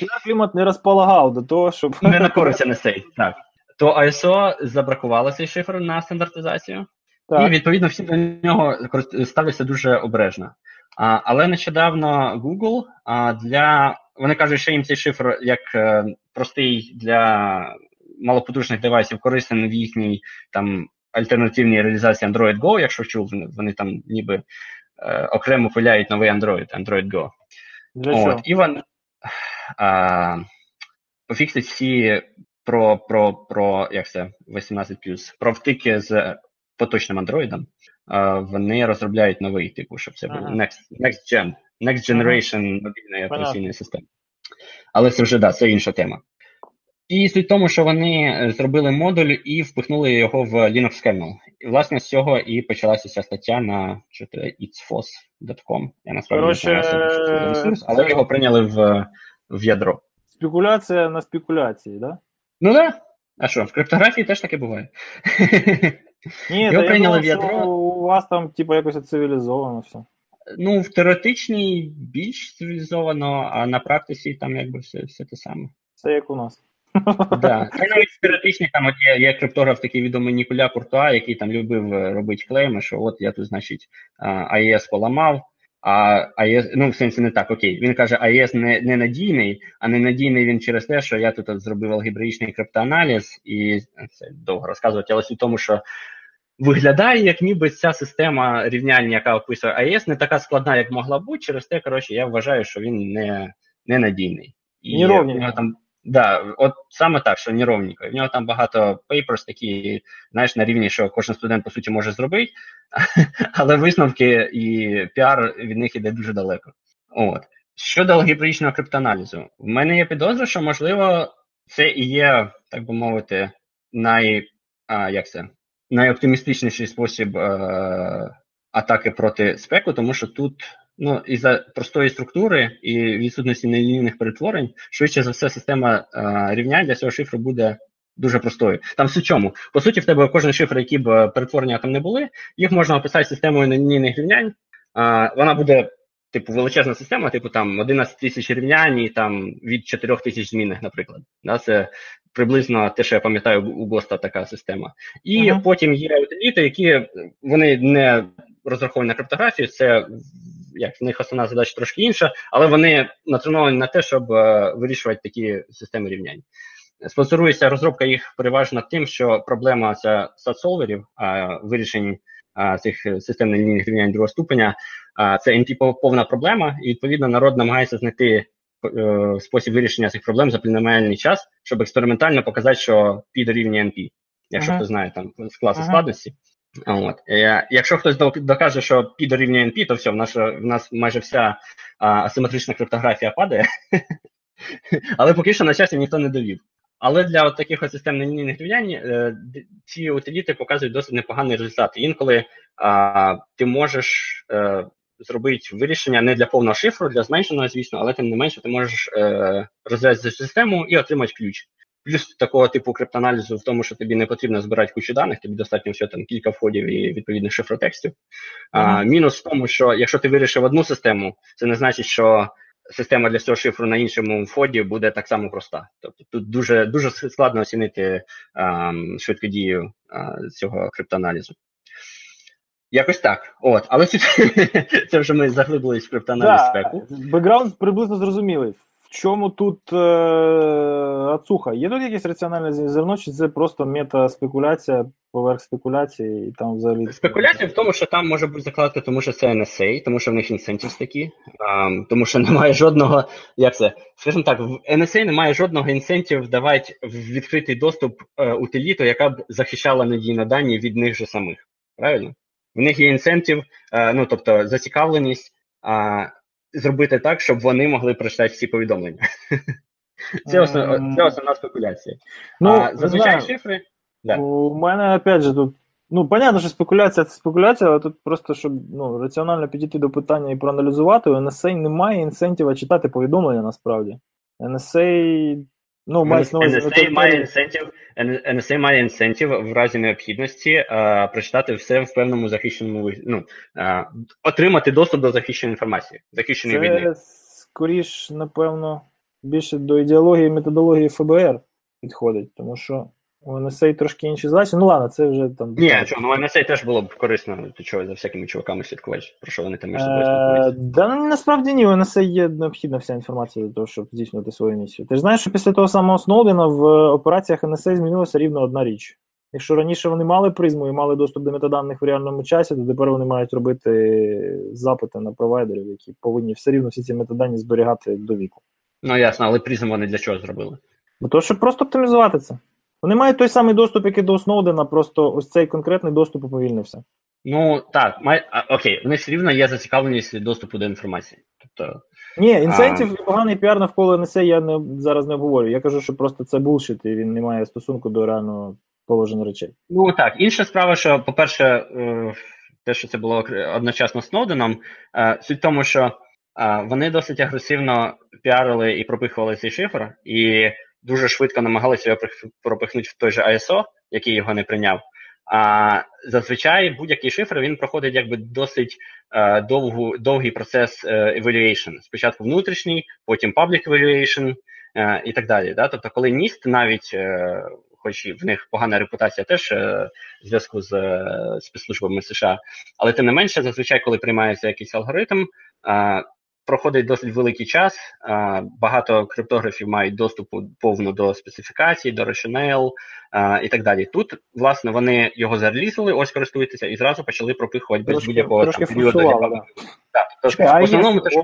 піар-клімат не розполагав до того, щоб... Не на користь NSA, так то ISO забракувало цей шифр на стандартизацію, так. і відповідно всі до нього ставляться дуже обережно. А, Але нещодавно Google а, для вони кажуть, що їм цей шифр як е, простий для малопотужних девайсів корисний в їхній там альтернативній реалізації Android Go, якщо чув, вони там ніби е, окремо пиляють новий Android, Android Go. От, І вони пофіксить всі про про, про як це 18 про втики з поточним андроїдом. Вони розробляють новий типу, щоб це був ага. next next gen, next generation мобільної операційної системи. Але це вже да, це інша тема. І суть в тому, що вони зробили модуль і впихнули його в Linux kernel. І, власне, з цього і почалася ця стаття на itsfos.com. Я насправді Короче... не знаю, що це ресурс, але його прийняли в в ядро. Спекуляція на спекуляції, так? Да? Ну. Да. А що, в криптографії теж таке буває? Ні, Його прийняли в ядро. У вас там, типу, якось цивілізовано все. Ну, в теоретичній більш цивілізовано, а на практиці там якби все все те саме. Це як у нас. Да. навіть в теоретичній там от є, є криптограф такий відомий Ніколя Куртуа, який там любив е, робити клейми, що от я тут, значить, АЕС поламав, а АЕС, ну в сенсі не так, окей. Він каже, АЕС не не надійний, а не надійний він через те, що я тут зробив алгебраїчний криптоаналіз, і це довго розказувати, але суть тому, що виглядає, як ніби ця система рівняння, яка описує AES, не така складна, як могла бути. Через те, коротше, я вважаю, що він не не надійний. І нього там Да, от саме так, що неровненько. В нього там багато papers такі, знаєш, на рівні, що кожен студент, по суті, може зробити, але висновки і піар від них іде дуже далеко. От. Щодо алгебраїчного криптоаналізу, в мене є підозра, що, можливо, це і є, так би мовити, най, а, як це, найоптимістичніший спосіб е, атаки проти спеку, тому що тут Ну, із за простої структури і відсутності нелінійних перетворень, швидше за все, система а, рівнянь для цього шифру буде дуже простою. Там все чому. По суті, в тебе кожен шифр, які б перетворення там не були, їх можна описати системою нелінійних рівнянь. А, Вона буде типу, величезна система, типу там 11 тисяч рівнянь і там від 4 тисяч змінних, наприклад. Да, Це приблизно те, що я пам'ятаю, у Госта така система. І Ага. потім є утиліти, які вони не розраховані на криптографію, це як в них основна задача трошки інша, але вони натреновані на те, щоб е, вирішувати такі системи рівнянь. Спонсорується розробка їх переважно тим, що проблема це садсолверів, а вирішень а, цих системних лінійних рівнянь другого ступеня, це NP повна проблема, і відповідно народ намагається знайти е, спосіб вирішення цих проблем за пліноміальний час, щоб експериментально показати, що P дорівнює NP, якщо Ага. хто знає там з класу Ага. складності. От. Е, якщо хтось докаже, що P дорівнює NP, то все, в нас, в нас майже вся а, асиметрична криптографія падає. Але поки що на щастя ніхто не довів. Але для от таких от систем нелінійних рівнянь е, ці утиліти показують досить непоганий результат. Інколи а, ти можеш е, зробити вирішення не для повного шифру, для зменшеного, звісно, але тим не менше ти можеш е, розв'язати систему і отримати ключ. Плюс такого типу криптоаналізу в тому, що тобі не потрібно збирати кучу даних, тобі достатньо всього там кілька входів і відповідних шифротекстів. А, мінус в тому, що якщо ти вирішив одну систему, це не значить, що система для цього шифру на іншому вході буде так само проста. Тобто тут дуже дуже складно оцінити а, швидкодію а, цього криптоаналізу. Якось так. От, але це, це вже ми заглибились в криптоаналіз Да, спеку. бекграунд приблизно зрозумілий. Чому тут е, ацуха? Є тут якесь раціональне зерно, чи це просто мета-спекуляція поверх спекуляції і там взагалі. Спекуляція в тому, що там може бути закладка, тому що це NSA, тому що в них інсентів такі, а, тому що немає жодного, як це, скажімо так, в NSA немає жодного інсентів давати в відкритий доступ е, утиліту, яка б захищала надійно дані від них же самих. Правильно? В них є інсентів, е, ну тобто зацікавленість зробити так, щоб вони могли прочитати всі повідомлення. Це основна, це основна спекуляція. Ну, а зазвичай шифри. Да. У мене, опять же, тут. Ну, понятно, що спекуляція це спекуляція, але тут просто, щоб ну, раціонально підійти до питання і проаналізувати, у NSA немає інсентива читати повідомлення насправді. NSA, ну, мається на увазі NSA має інсентів, NSA має інсентів в разі необхідності е, прочитати все в певному захищеному ну, е, отримати доступ до захищеної інформації, захищеної Це війни. скоріш, напевно, більше до ідеології і методології ФБР підходить, тому що у NSA трошки інші задачі. Ну ладно, це вже там. Ні, чого, ну NSA теж було б корисно, ти чого, за всякими чуваками слідкувати, про що вони там між собою Е, спілкуються. да, насправді ні, у NSA є необхідна вся інформація для того, щоб здійснювати свою місію. Ти ж знаєш, що після того самого Сноудена в операціях NSA змінилася рівно одна річ. Якщо раніше вони мали призму і мали доступ до метаданих в реальному часі, то тепер вони мають робити запити на провайдерів, які повинні все рівно всі ці метадані зберігати до віку. Ну ясно, але призм вони для чого зробили? Бо то, щоб просто оптимізувати це. Вони мають той самий доступ, який до Сноудена, просто ось цей конкретний доступ уповільнився. Ну так, май... а, окей, в них все рівно є зацікавленість доступу до інформації. Тобто, Ні, incentive 'ів і поганий піар навколо NSA я не, зараз не обговорю. Я кажу, що просто це bullshit, і він не має стосунку до реального положення речей. Ну так, інша справа, що, по-перше, е, те, що це було одночасно Сноуденом, е, суть в тому, що е, вони досить агресивно піарили і пропихували цей шифр, і дуже швидко намагалися його пропихнути в той же ISO, який його не прийняв. А зазвичай будь-який шифр він проходить якби досить е, довгу, довгий процес е, evaluation. Спочатку внутрішній, потім public evaluation е, і так далі. Да? Тобто, коли NIST навіть, е, хоч і в них погана репутація теж е, в зв'язку з е, спецслужбами США, але тим не менше, зазвичай, коли приймається якийсь алгоритм, е, проходить досить великий час. багато криптографів мають доступ повну до специфікацій, до rationale е, і так далі. Тут, власне, вони його зарелізили, ось користуйтеся, і зразу почали пропихувати без будь-якого трошки там, періоду. да. Чекай, в основному те, що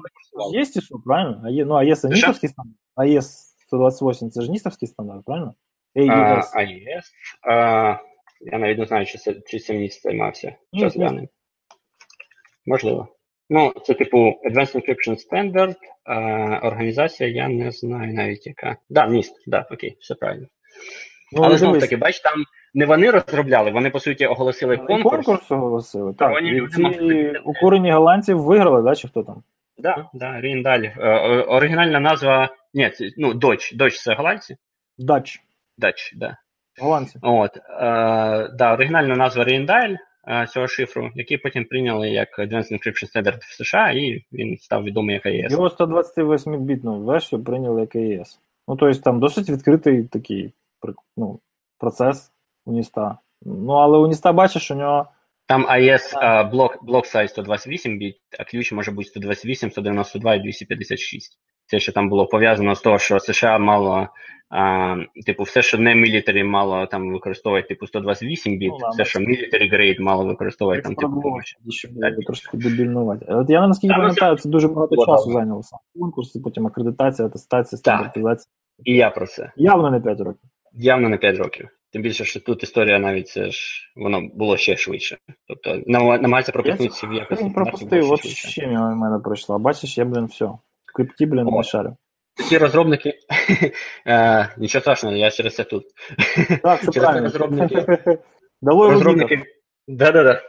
Є ISO, правильно? А є, ну, АЕС це Що? ністовський стандарт. АЕС 128 це ж ністовський стандарт, правильно? А, AES. AES. А, я навіть не знаю, чи це чи цим місць займався. Час. Можливо. Ну, це типу Advanced Encryption Standard, а, організація, я не знаю навіть яка. Да, NIST, да, окей, все правильно. Ну, Але знову таки, бач, там не вони розробляли, вони по суті оголосили конкурс. конкурс оголосили. Так, вони і ці укурені голландці виграли, да, чи хто там? Да, да, Ріндаль. Е, оригінальна назва. Ні, це, ну, Dodge. Dodge це голландці. Дач. Dutch, да. Голландці. От, е, да, оригінальна назва Ріндаль, цього шифру, який потім прийняли як Advanced Encryption Standard в США, і він став відомий як AES. Його 128-бітну версію прийняли як AES. Ну, тобто там досить відкритий такий ну, процес у Ніста. Ну, але у Ніста бачиш, у нього Там AES е, блок, блок сайз 128 біт, а ключ може бути 128, 192 і 256. Це ще там було пов'язано з того, що США мало, а, типу, все, що не мілітарі, мало там використовувати типу 128 біт, Ну, все, що military grade, мало використовувати там типу. Трошки дебільнувати. От я наскільки ну, пам'ятаю, це дуже багато було часу зайняло сам конкурс, потім акредитація, атестація, Так. стандартизація. І я про це. Явно не 5 років. Явно на 5 років. Тим більше, що тут історія навіть це ж воно було ще швидше. Тобто нам- намагається пропихнутися в якось. Я пропустив, от чим в мене пройшла. Бачиш, я, блін, все. Крипті, блін, не шарю. Ті розробники. е, нічого страшного, я через це тут. Так, це Через правильно. розробники. Розробники. Да-да-да.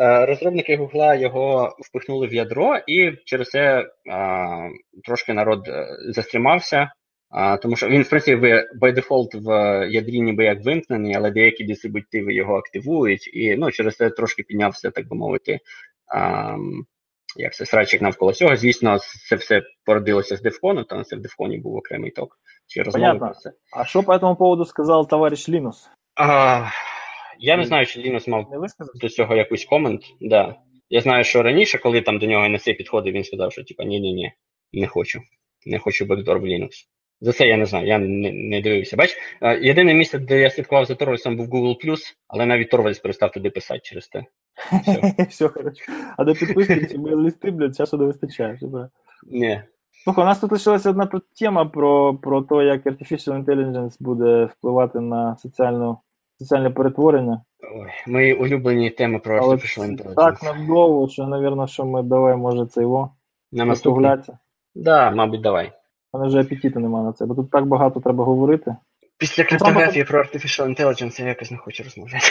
Е, Розробники Гугла його впихнули в ядро, і через це е, трошки народ застрімався. А, тому що він, в принципі, by default в ядрі ніби як вимкнений, але деякі дистрибутиви його активують, і ну, через це трошки піднявся, так би мовити, а, як це срачик навколо цього. Звісно, це все породилося з Девкону, тому це в Девконі був окремий ток. Чи розмови про це. А що по этому поводу сказав товариш Лінус? А, я не знаю, чи Лінус мав до цього якийсь комент. Да. Я знаю, що раніше, коли там до нього NSA підходив, він сказав, що типа ні-ні-ні, не хочу. Не хочу бекдор в Linux. За це я не знаю, я не, не дивився. Бач, е, єдине місце, де я слідкував за Торвальсом, був Google+, але навіть Торвальс перестав туди писати через те. Все хорошо. А до підписки листи, блядь, часу не вистачає. Ні. Слухай, у нас тут лишилася одна тема про, про те, як Artificial Intelligence буде впливати на соціальну, соціальне перетворення. Ой, мої улюблені теми про Artificial Intelligence. так надовго, що, напевно, що ми давай, може, це його На наступний. Да, мабуть, давай. У мене вже апетиту немає на це, бо тут так багато треба говорити. Після криптографії про Artificial Intelligence я якось не хочу розмовляти.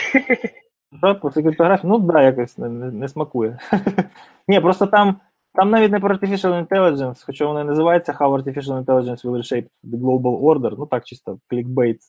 Так, по криптографії, ну да, якось не, не, не смакує. Ні, просто там, там навіть не про Artificial Intelligence, хоча воно і називається How Artificial Intelligence will reshape the global order, ну так чисто клікбейт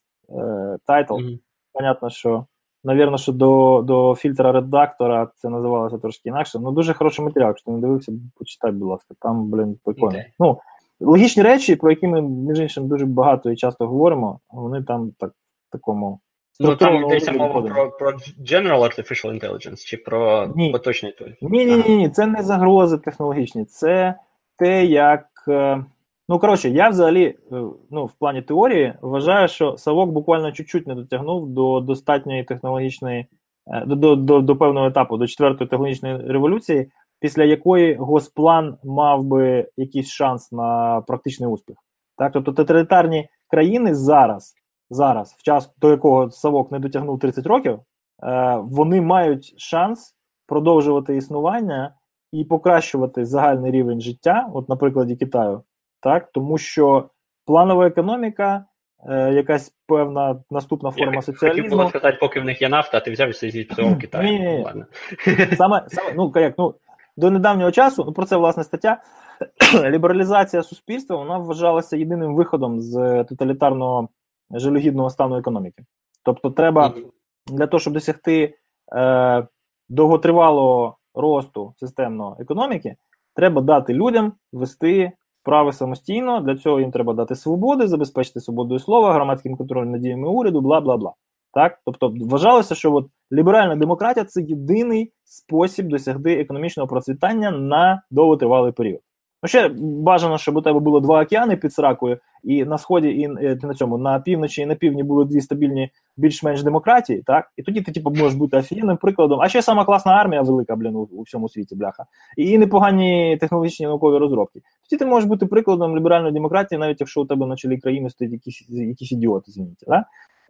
title. Мгм. Понятно, що, навірно, що до, до фільтра редактора це називалося трошки інакше. Ну, дуже хороший матеріал, якщо не дивився, почитай, будь ласка, там, блін, прикольно. Окей. Ну, логічні речі, про які ми, між іншим, дуже багато і часто говоримо, вони там так, в такому. Ну там йдеться мова про, про General Artificial Intelligence чи про Ні. поточний той. Ні, ні, ні, ні, це не загрози технологічні, це те, як. е, Ну, коротше, я взагалі, е, ну, в плані теорії, вважаю, що Савок буквально чуть-чуть не дотягнув до достатньої технологічної, е, до, до, до, до певного етапу, до четвертої технологічної революції, після якої госплан мав би якийсь шанс на практичний успіх. Так, тобто тоталітарні країни зараз, зараз, в час до якого Савок не дотягнув 30 років, е, вони мають шанс продовжувати існування і покращувати загальний рівень життя, от на прикладі Китаю, так тому що планова економіка, е, якась певна наступна форма Я Хотів було сказати, поки в них є нафта, а ти взяв і все зіпсував Китай. Ні-ні-ні. Ну, Саме, саме ну як, ну до недавнього часу, ну про це власне стаття. Лібералізація суспільства вона вважалася єдиним виходом з тоталітарного жалюгідного стану економіки. Тобто, треба для того, щоб досягти е, довготривалого росту системного економіки, треба дати людям вести справи самостійно. Для цього їм треба дати свободи, забезпечити свободою слова, громадським контролем над діями уряду, бла бла бла. Так, тобто вважалося, що от ліберальна демократія це єдиний спосіб досягти економічного процвітання на довготривалий період. Ну, ще бажано, щоб у тебе було два океани під сракою, і на сході, і е, на цьому на півночі і на півдні були дві стабільні, більш-менш демократії, так? І тоді ти, типу, можеш бути офігенним прикладом. А ще сама класна армія велика, блін, у, у всьому світі, бляха. І непогані технологічні наукові розробки. Тоді ти можеш бути прикладом ліберальної демократії, навіть якщо у тебе на чолі країни стоять якісь, якісь ідіоти, звініть, так?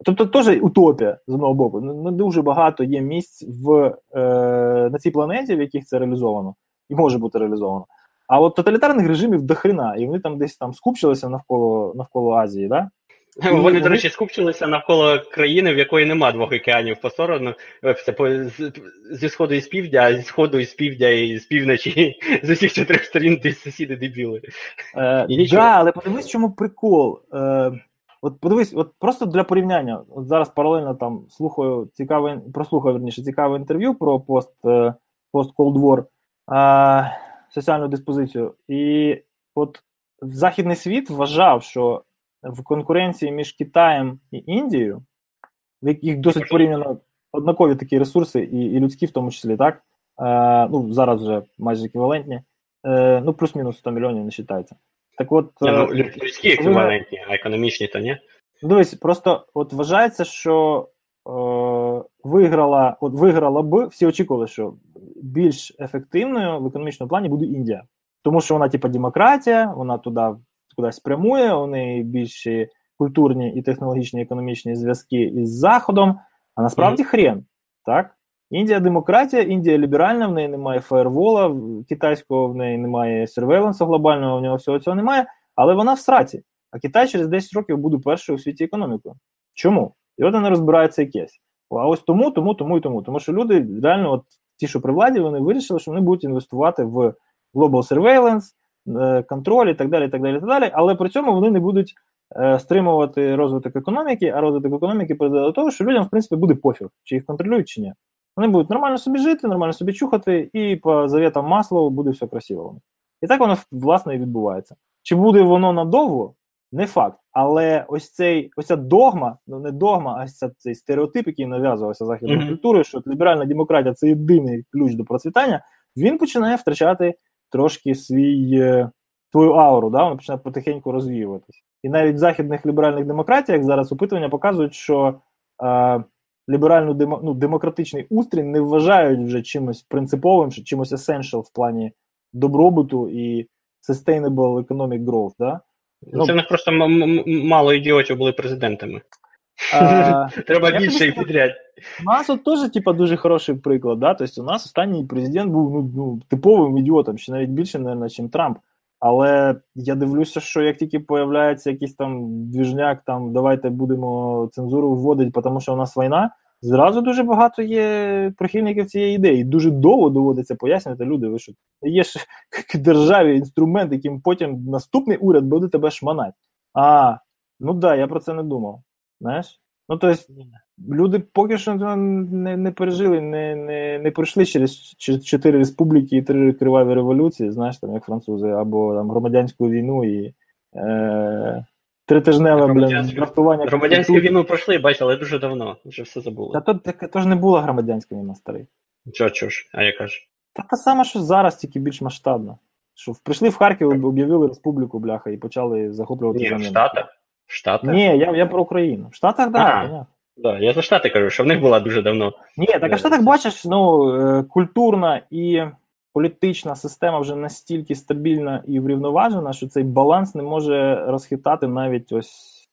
Тобто теж утопія з одного боку. Не дуже багато є місць в, е, на цій планеті, в яких це реалізовано, і може бути реалізовано. А от тоталітарних режимів дохрена, і вони там десь там скупчилися навколо навколо Азії, да? Вони, вони- до речі, скупчилися навколо країни, в якої нема двох океанів по сторону. е, це по- з- зі сходу і з півдня, а зі сходу і з півдня, і з півночі, з усіх чотирьох сторін десь сусіди дебіли. Е, І да, але подивись, чому прикол. Е, От подивись, от просто для порівняння. От зараз паралельно там слухаю цікаве, прослухаю верніше цікаве інтерв'ю про пост е, пост Cold War, е, соціальну диспозицію. І от Західний світ вважав, що в конкуренції між Китаєм і Індією, в яких досить порівняно однакові такі ресурси, і і людські, в тому числі, так? Е, Ну, зараз вже майже еквівалентні, е, ну, плюс-мінус 100 мільйонів не вважається. Так от, не, ну, людські еквівалентні, а економічні то ні. Дивись, просто от вважається, що е, виграла, от виграла б, всі очікували, що більш ефективною в економічному плані буде Індія. Тому що вона, типа, демократія, вона туди кудись прямує, у неї більші культурні і технологічні економічні зв'язки із Заходом, а насправді mm-hmm. хрен. так? Індія демократія, Індія ліберальна, в неї немає фаєрвола, китайського в неї немає сервейленсу глобального, в нього всього цього немає, але вона в сраці. А Китай через 10 років буде першою у світі економікою. Чому? І от вони розбираються якесь. А ось тому, тому, тому і тому. Тому що люди реально, от ті, що при владі, вони вирішили, що вони будуть інвестувати в global surveillance, е, контроль і так далі, так далі, так далі. Але при цьому вони не будуть е, стримувати розвиток економіки, а розвиток економіки призведе до того, що людям, в принципі, буде пофіг, чи їх контролюють, чи ні. Вони будуть нормально собі жити, нормально собі чухати, і по завітам масла буде все красиво. І так воно власне і відбувається. Чи буде воно надовго? Не факт. Але ось цей ось ця догма, ну не догма, а ось цей стереотип, який нав'язувався західною mm-hmm. культурою, що ліберальна демократія це єдиний ключ до процвітання, він починає втрачати трошки свій е, свою ауру, да? він починає потихеньку розвіюватися. І навіть в західних ліберальних демократіях зараз опитування показують, що е, ліберальну демо, ну, демократичний устрій не вважають вже чимось принциповим, чи чимось essential в плані добробуту і sustainable economic growth. Да? Ну, Це в них просто мало ідіотів були президентами. А, Треба більше їх підряд. У нас от теж типа, дуже хороший приклад. Да? Тобто у нас останній президент був ну, ну, типовим ідіотом, ще навіть більше, мабуть, ніж Трамп. Але я дивлюся, що як тільки появляється якийсь там двіжняк, там давайте будемо цензуру вводити, тому що у нас війна, зразу дуже багато є прихильників цієї ідеї. Дуже довго доводиться пояснювати люди, ви що є ж державі інструмент, яким потім наступний уряд буде тебе шманати. А, ну да, я про це не думав. Знаєш? Ну, тобто, люди поки що не не пережили, не не, не пройшли через чотири республіки і три криваві революції, знаєш, там, як французи, або там громадянську війну і е, тритижневе блін, драфтування. Громадянську війну пройшли, бачили, але дуже давно, вже все забули. Та то, так, то ж не була громадянська війна, старий. Чого, чого ж, а яка ж? Та те саме, що зараз, тільки більш масштабно. Що прийшли в Харків, об'явили республіку, бляха, і почали захоплювати. Ні, в Штатах. Штатах? Ні, я я про Україну. В Штатах, так. Да, да, я за Штати кажу, що в них була дуже давно. Ні, так а в Штатах бачиш, ну, е, культурна і політична система вже настільки стабільна і врівноважена, що цей баланс не може розхитати навіть ось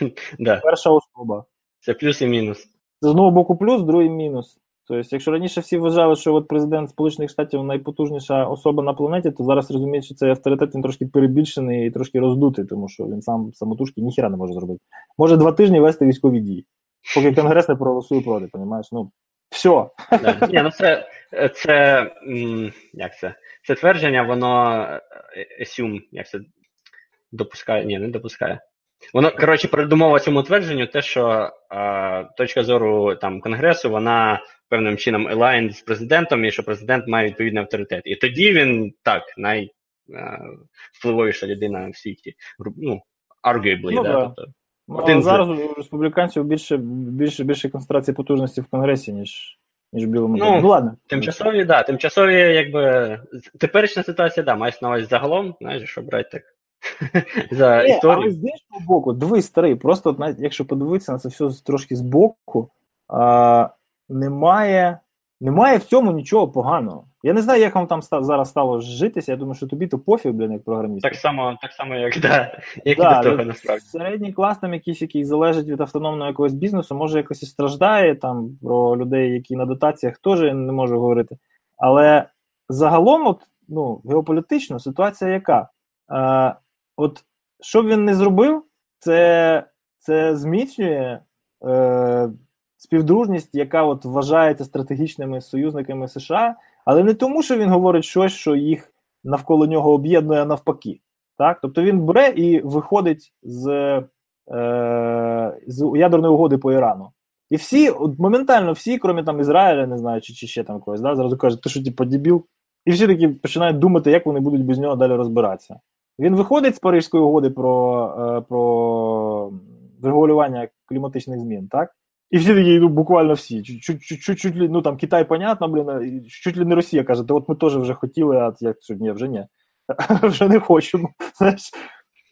да. перша особа. Це плюс і мінус. З одного боку, плюс, з другий мінус. Тобто, якщо раніше всі вважали, що от президент Сполучених Штатів найпотужніша особа на планеті, то зараз розуміють, що цей авторитет він трошки перебільшений і трошки роздутий, тому що він сам самотужки ніхіра не може зробити. Може два тижні вести військові дії, поки конгрес не проголосує проти, розумієш? Ну, все. Ні, ну це, це, як це? Це твердження, воно assume, як це допускає, ні, не допускає. Воно, коротше, передумова цьому твердженню, те, що а, точка зору там Конгресу, вона певним чином aligned з президентом, і що президент має відповідний авторитет. І тоді він так, найвпливовіша людина в світі. Ну, arguably, ну, да, да. Тобто, ну, один зараз у республіканців більше більше, більше концентрації потужності в Конгресі, ніж ніж в білому ну, ну ладно. Тимчасові, да, тимчасові, якби теперішня ситуація, да, мається на увазі загалом, знаєш, що брати так. За Не, історію. Але з іншого боку, дивись, старий, просто навіть якщо подивитися на це все трошки з боку, а, немає немає в цьому нічого поганого. Я не знаю, як вам там став, зараз стало житися. Я думаю, що тобі то пофіг, блін, як програміст. Так само, так само, як да, як да, до того, насправді. Середній клас там якийсь, який залежить від автономного якогось бізнесу, може якось і страждає там про людей, які на дотаціях теж не можу говорити. Але загалом, от, ну, геополітично ситуація яка? Е, От що б він не зробив, це це зміцнює. Е, співдружність, яка от вважається стратегічними союзниками США, але не тому, що він говорить щось, що їх навколо нього об'єднує навпаки. Так? Тобто він бере і виходить з е, з ядерної угоди по Ірану. І всі, моментально всі, крім там Ізраїля, не знаю, чи, чи ще там когось, да, зразу кажуть, ти що, типу, дебіл? І всі такі починають думати, як вони будуть без нього далі розбиратися. Він виходить з Паризької угоди про, е, про регулювання кліматичних змін, так? І всі такі, ну буквально всі. Чуть, чуть, чуть, чуть, чуть, ли- ну там Китай, понятно, блін, і чуть ли не Росія каже, та от ми теж вже хотіли, а як ні, вже ні. вже не хочемо. Знаєш?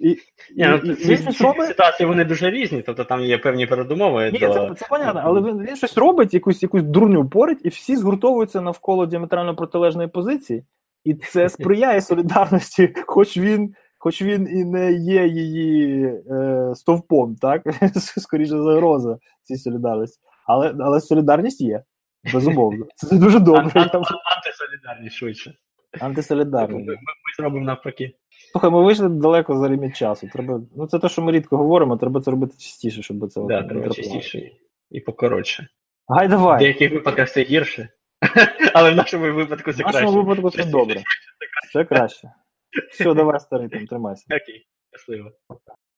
І, Ні, ну, і- і щось робить. ситуації вони дуже різні, тобто там є певні передумови. Ні, до... це, це понятно, але він, він щось робить, якусь, якусь дурню порить, і всі згуртовуються навколо діаметрально протилежної позиції, і це сприяє солідарності, хоч він, хоч він і не є її е, стовпом, так? Скоріше загроза цій солідарності. Але, але солідарність є, безумовно. Це дуже добре. Антисолідарність швидше. Антисолідарність. ми, ми зробимо навпаки. Слухай, ми вийшли далеко за ліміт часу. Треба, ну це те, що ми рідко говоримо, треба це робити частіше, щоб це Да, треба частіше і покоротше. Гай В давай. деяких випадках це гірше, але в нашому випадку це краще. В нашому краще. випадку це добре. Це краще. Все, давай, старий, там, тримайся. Окей, щасливо.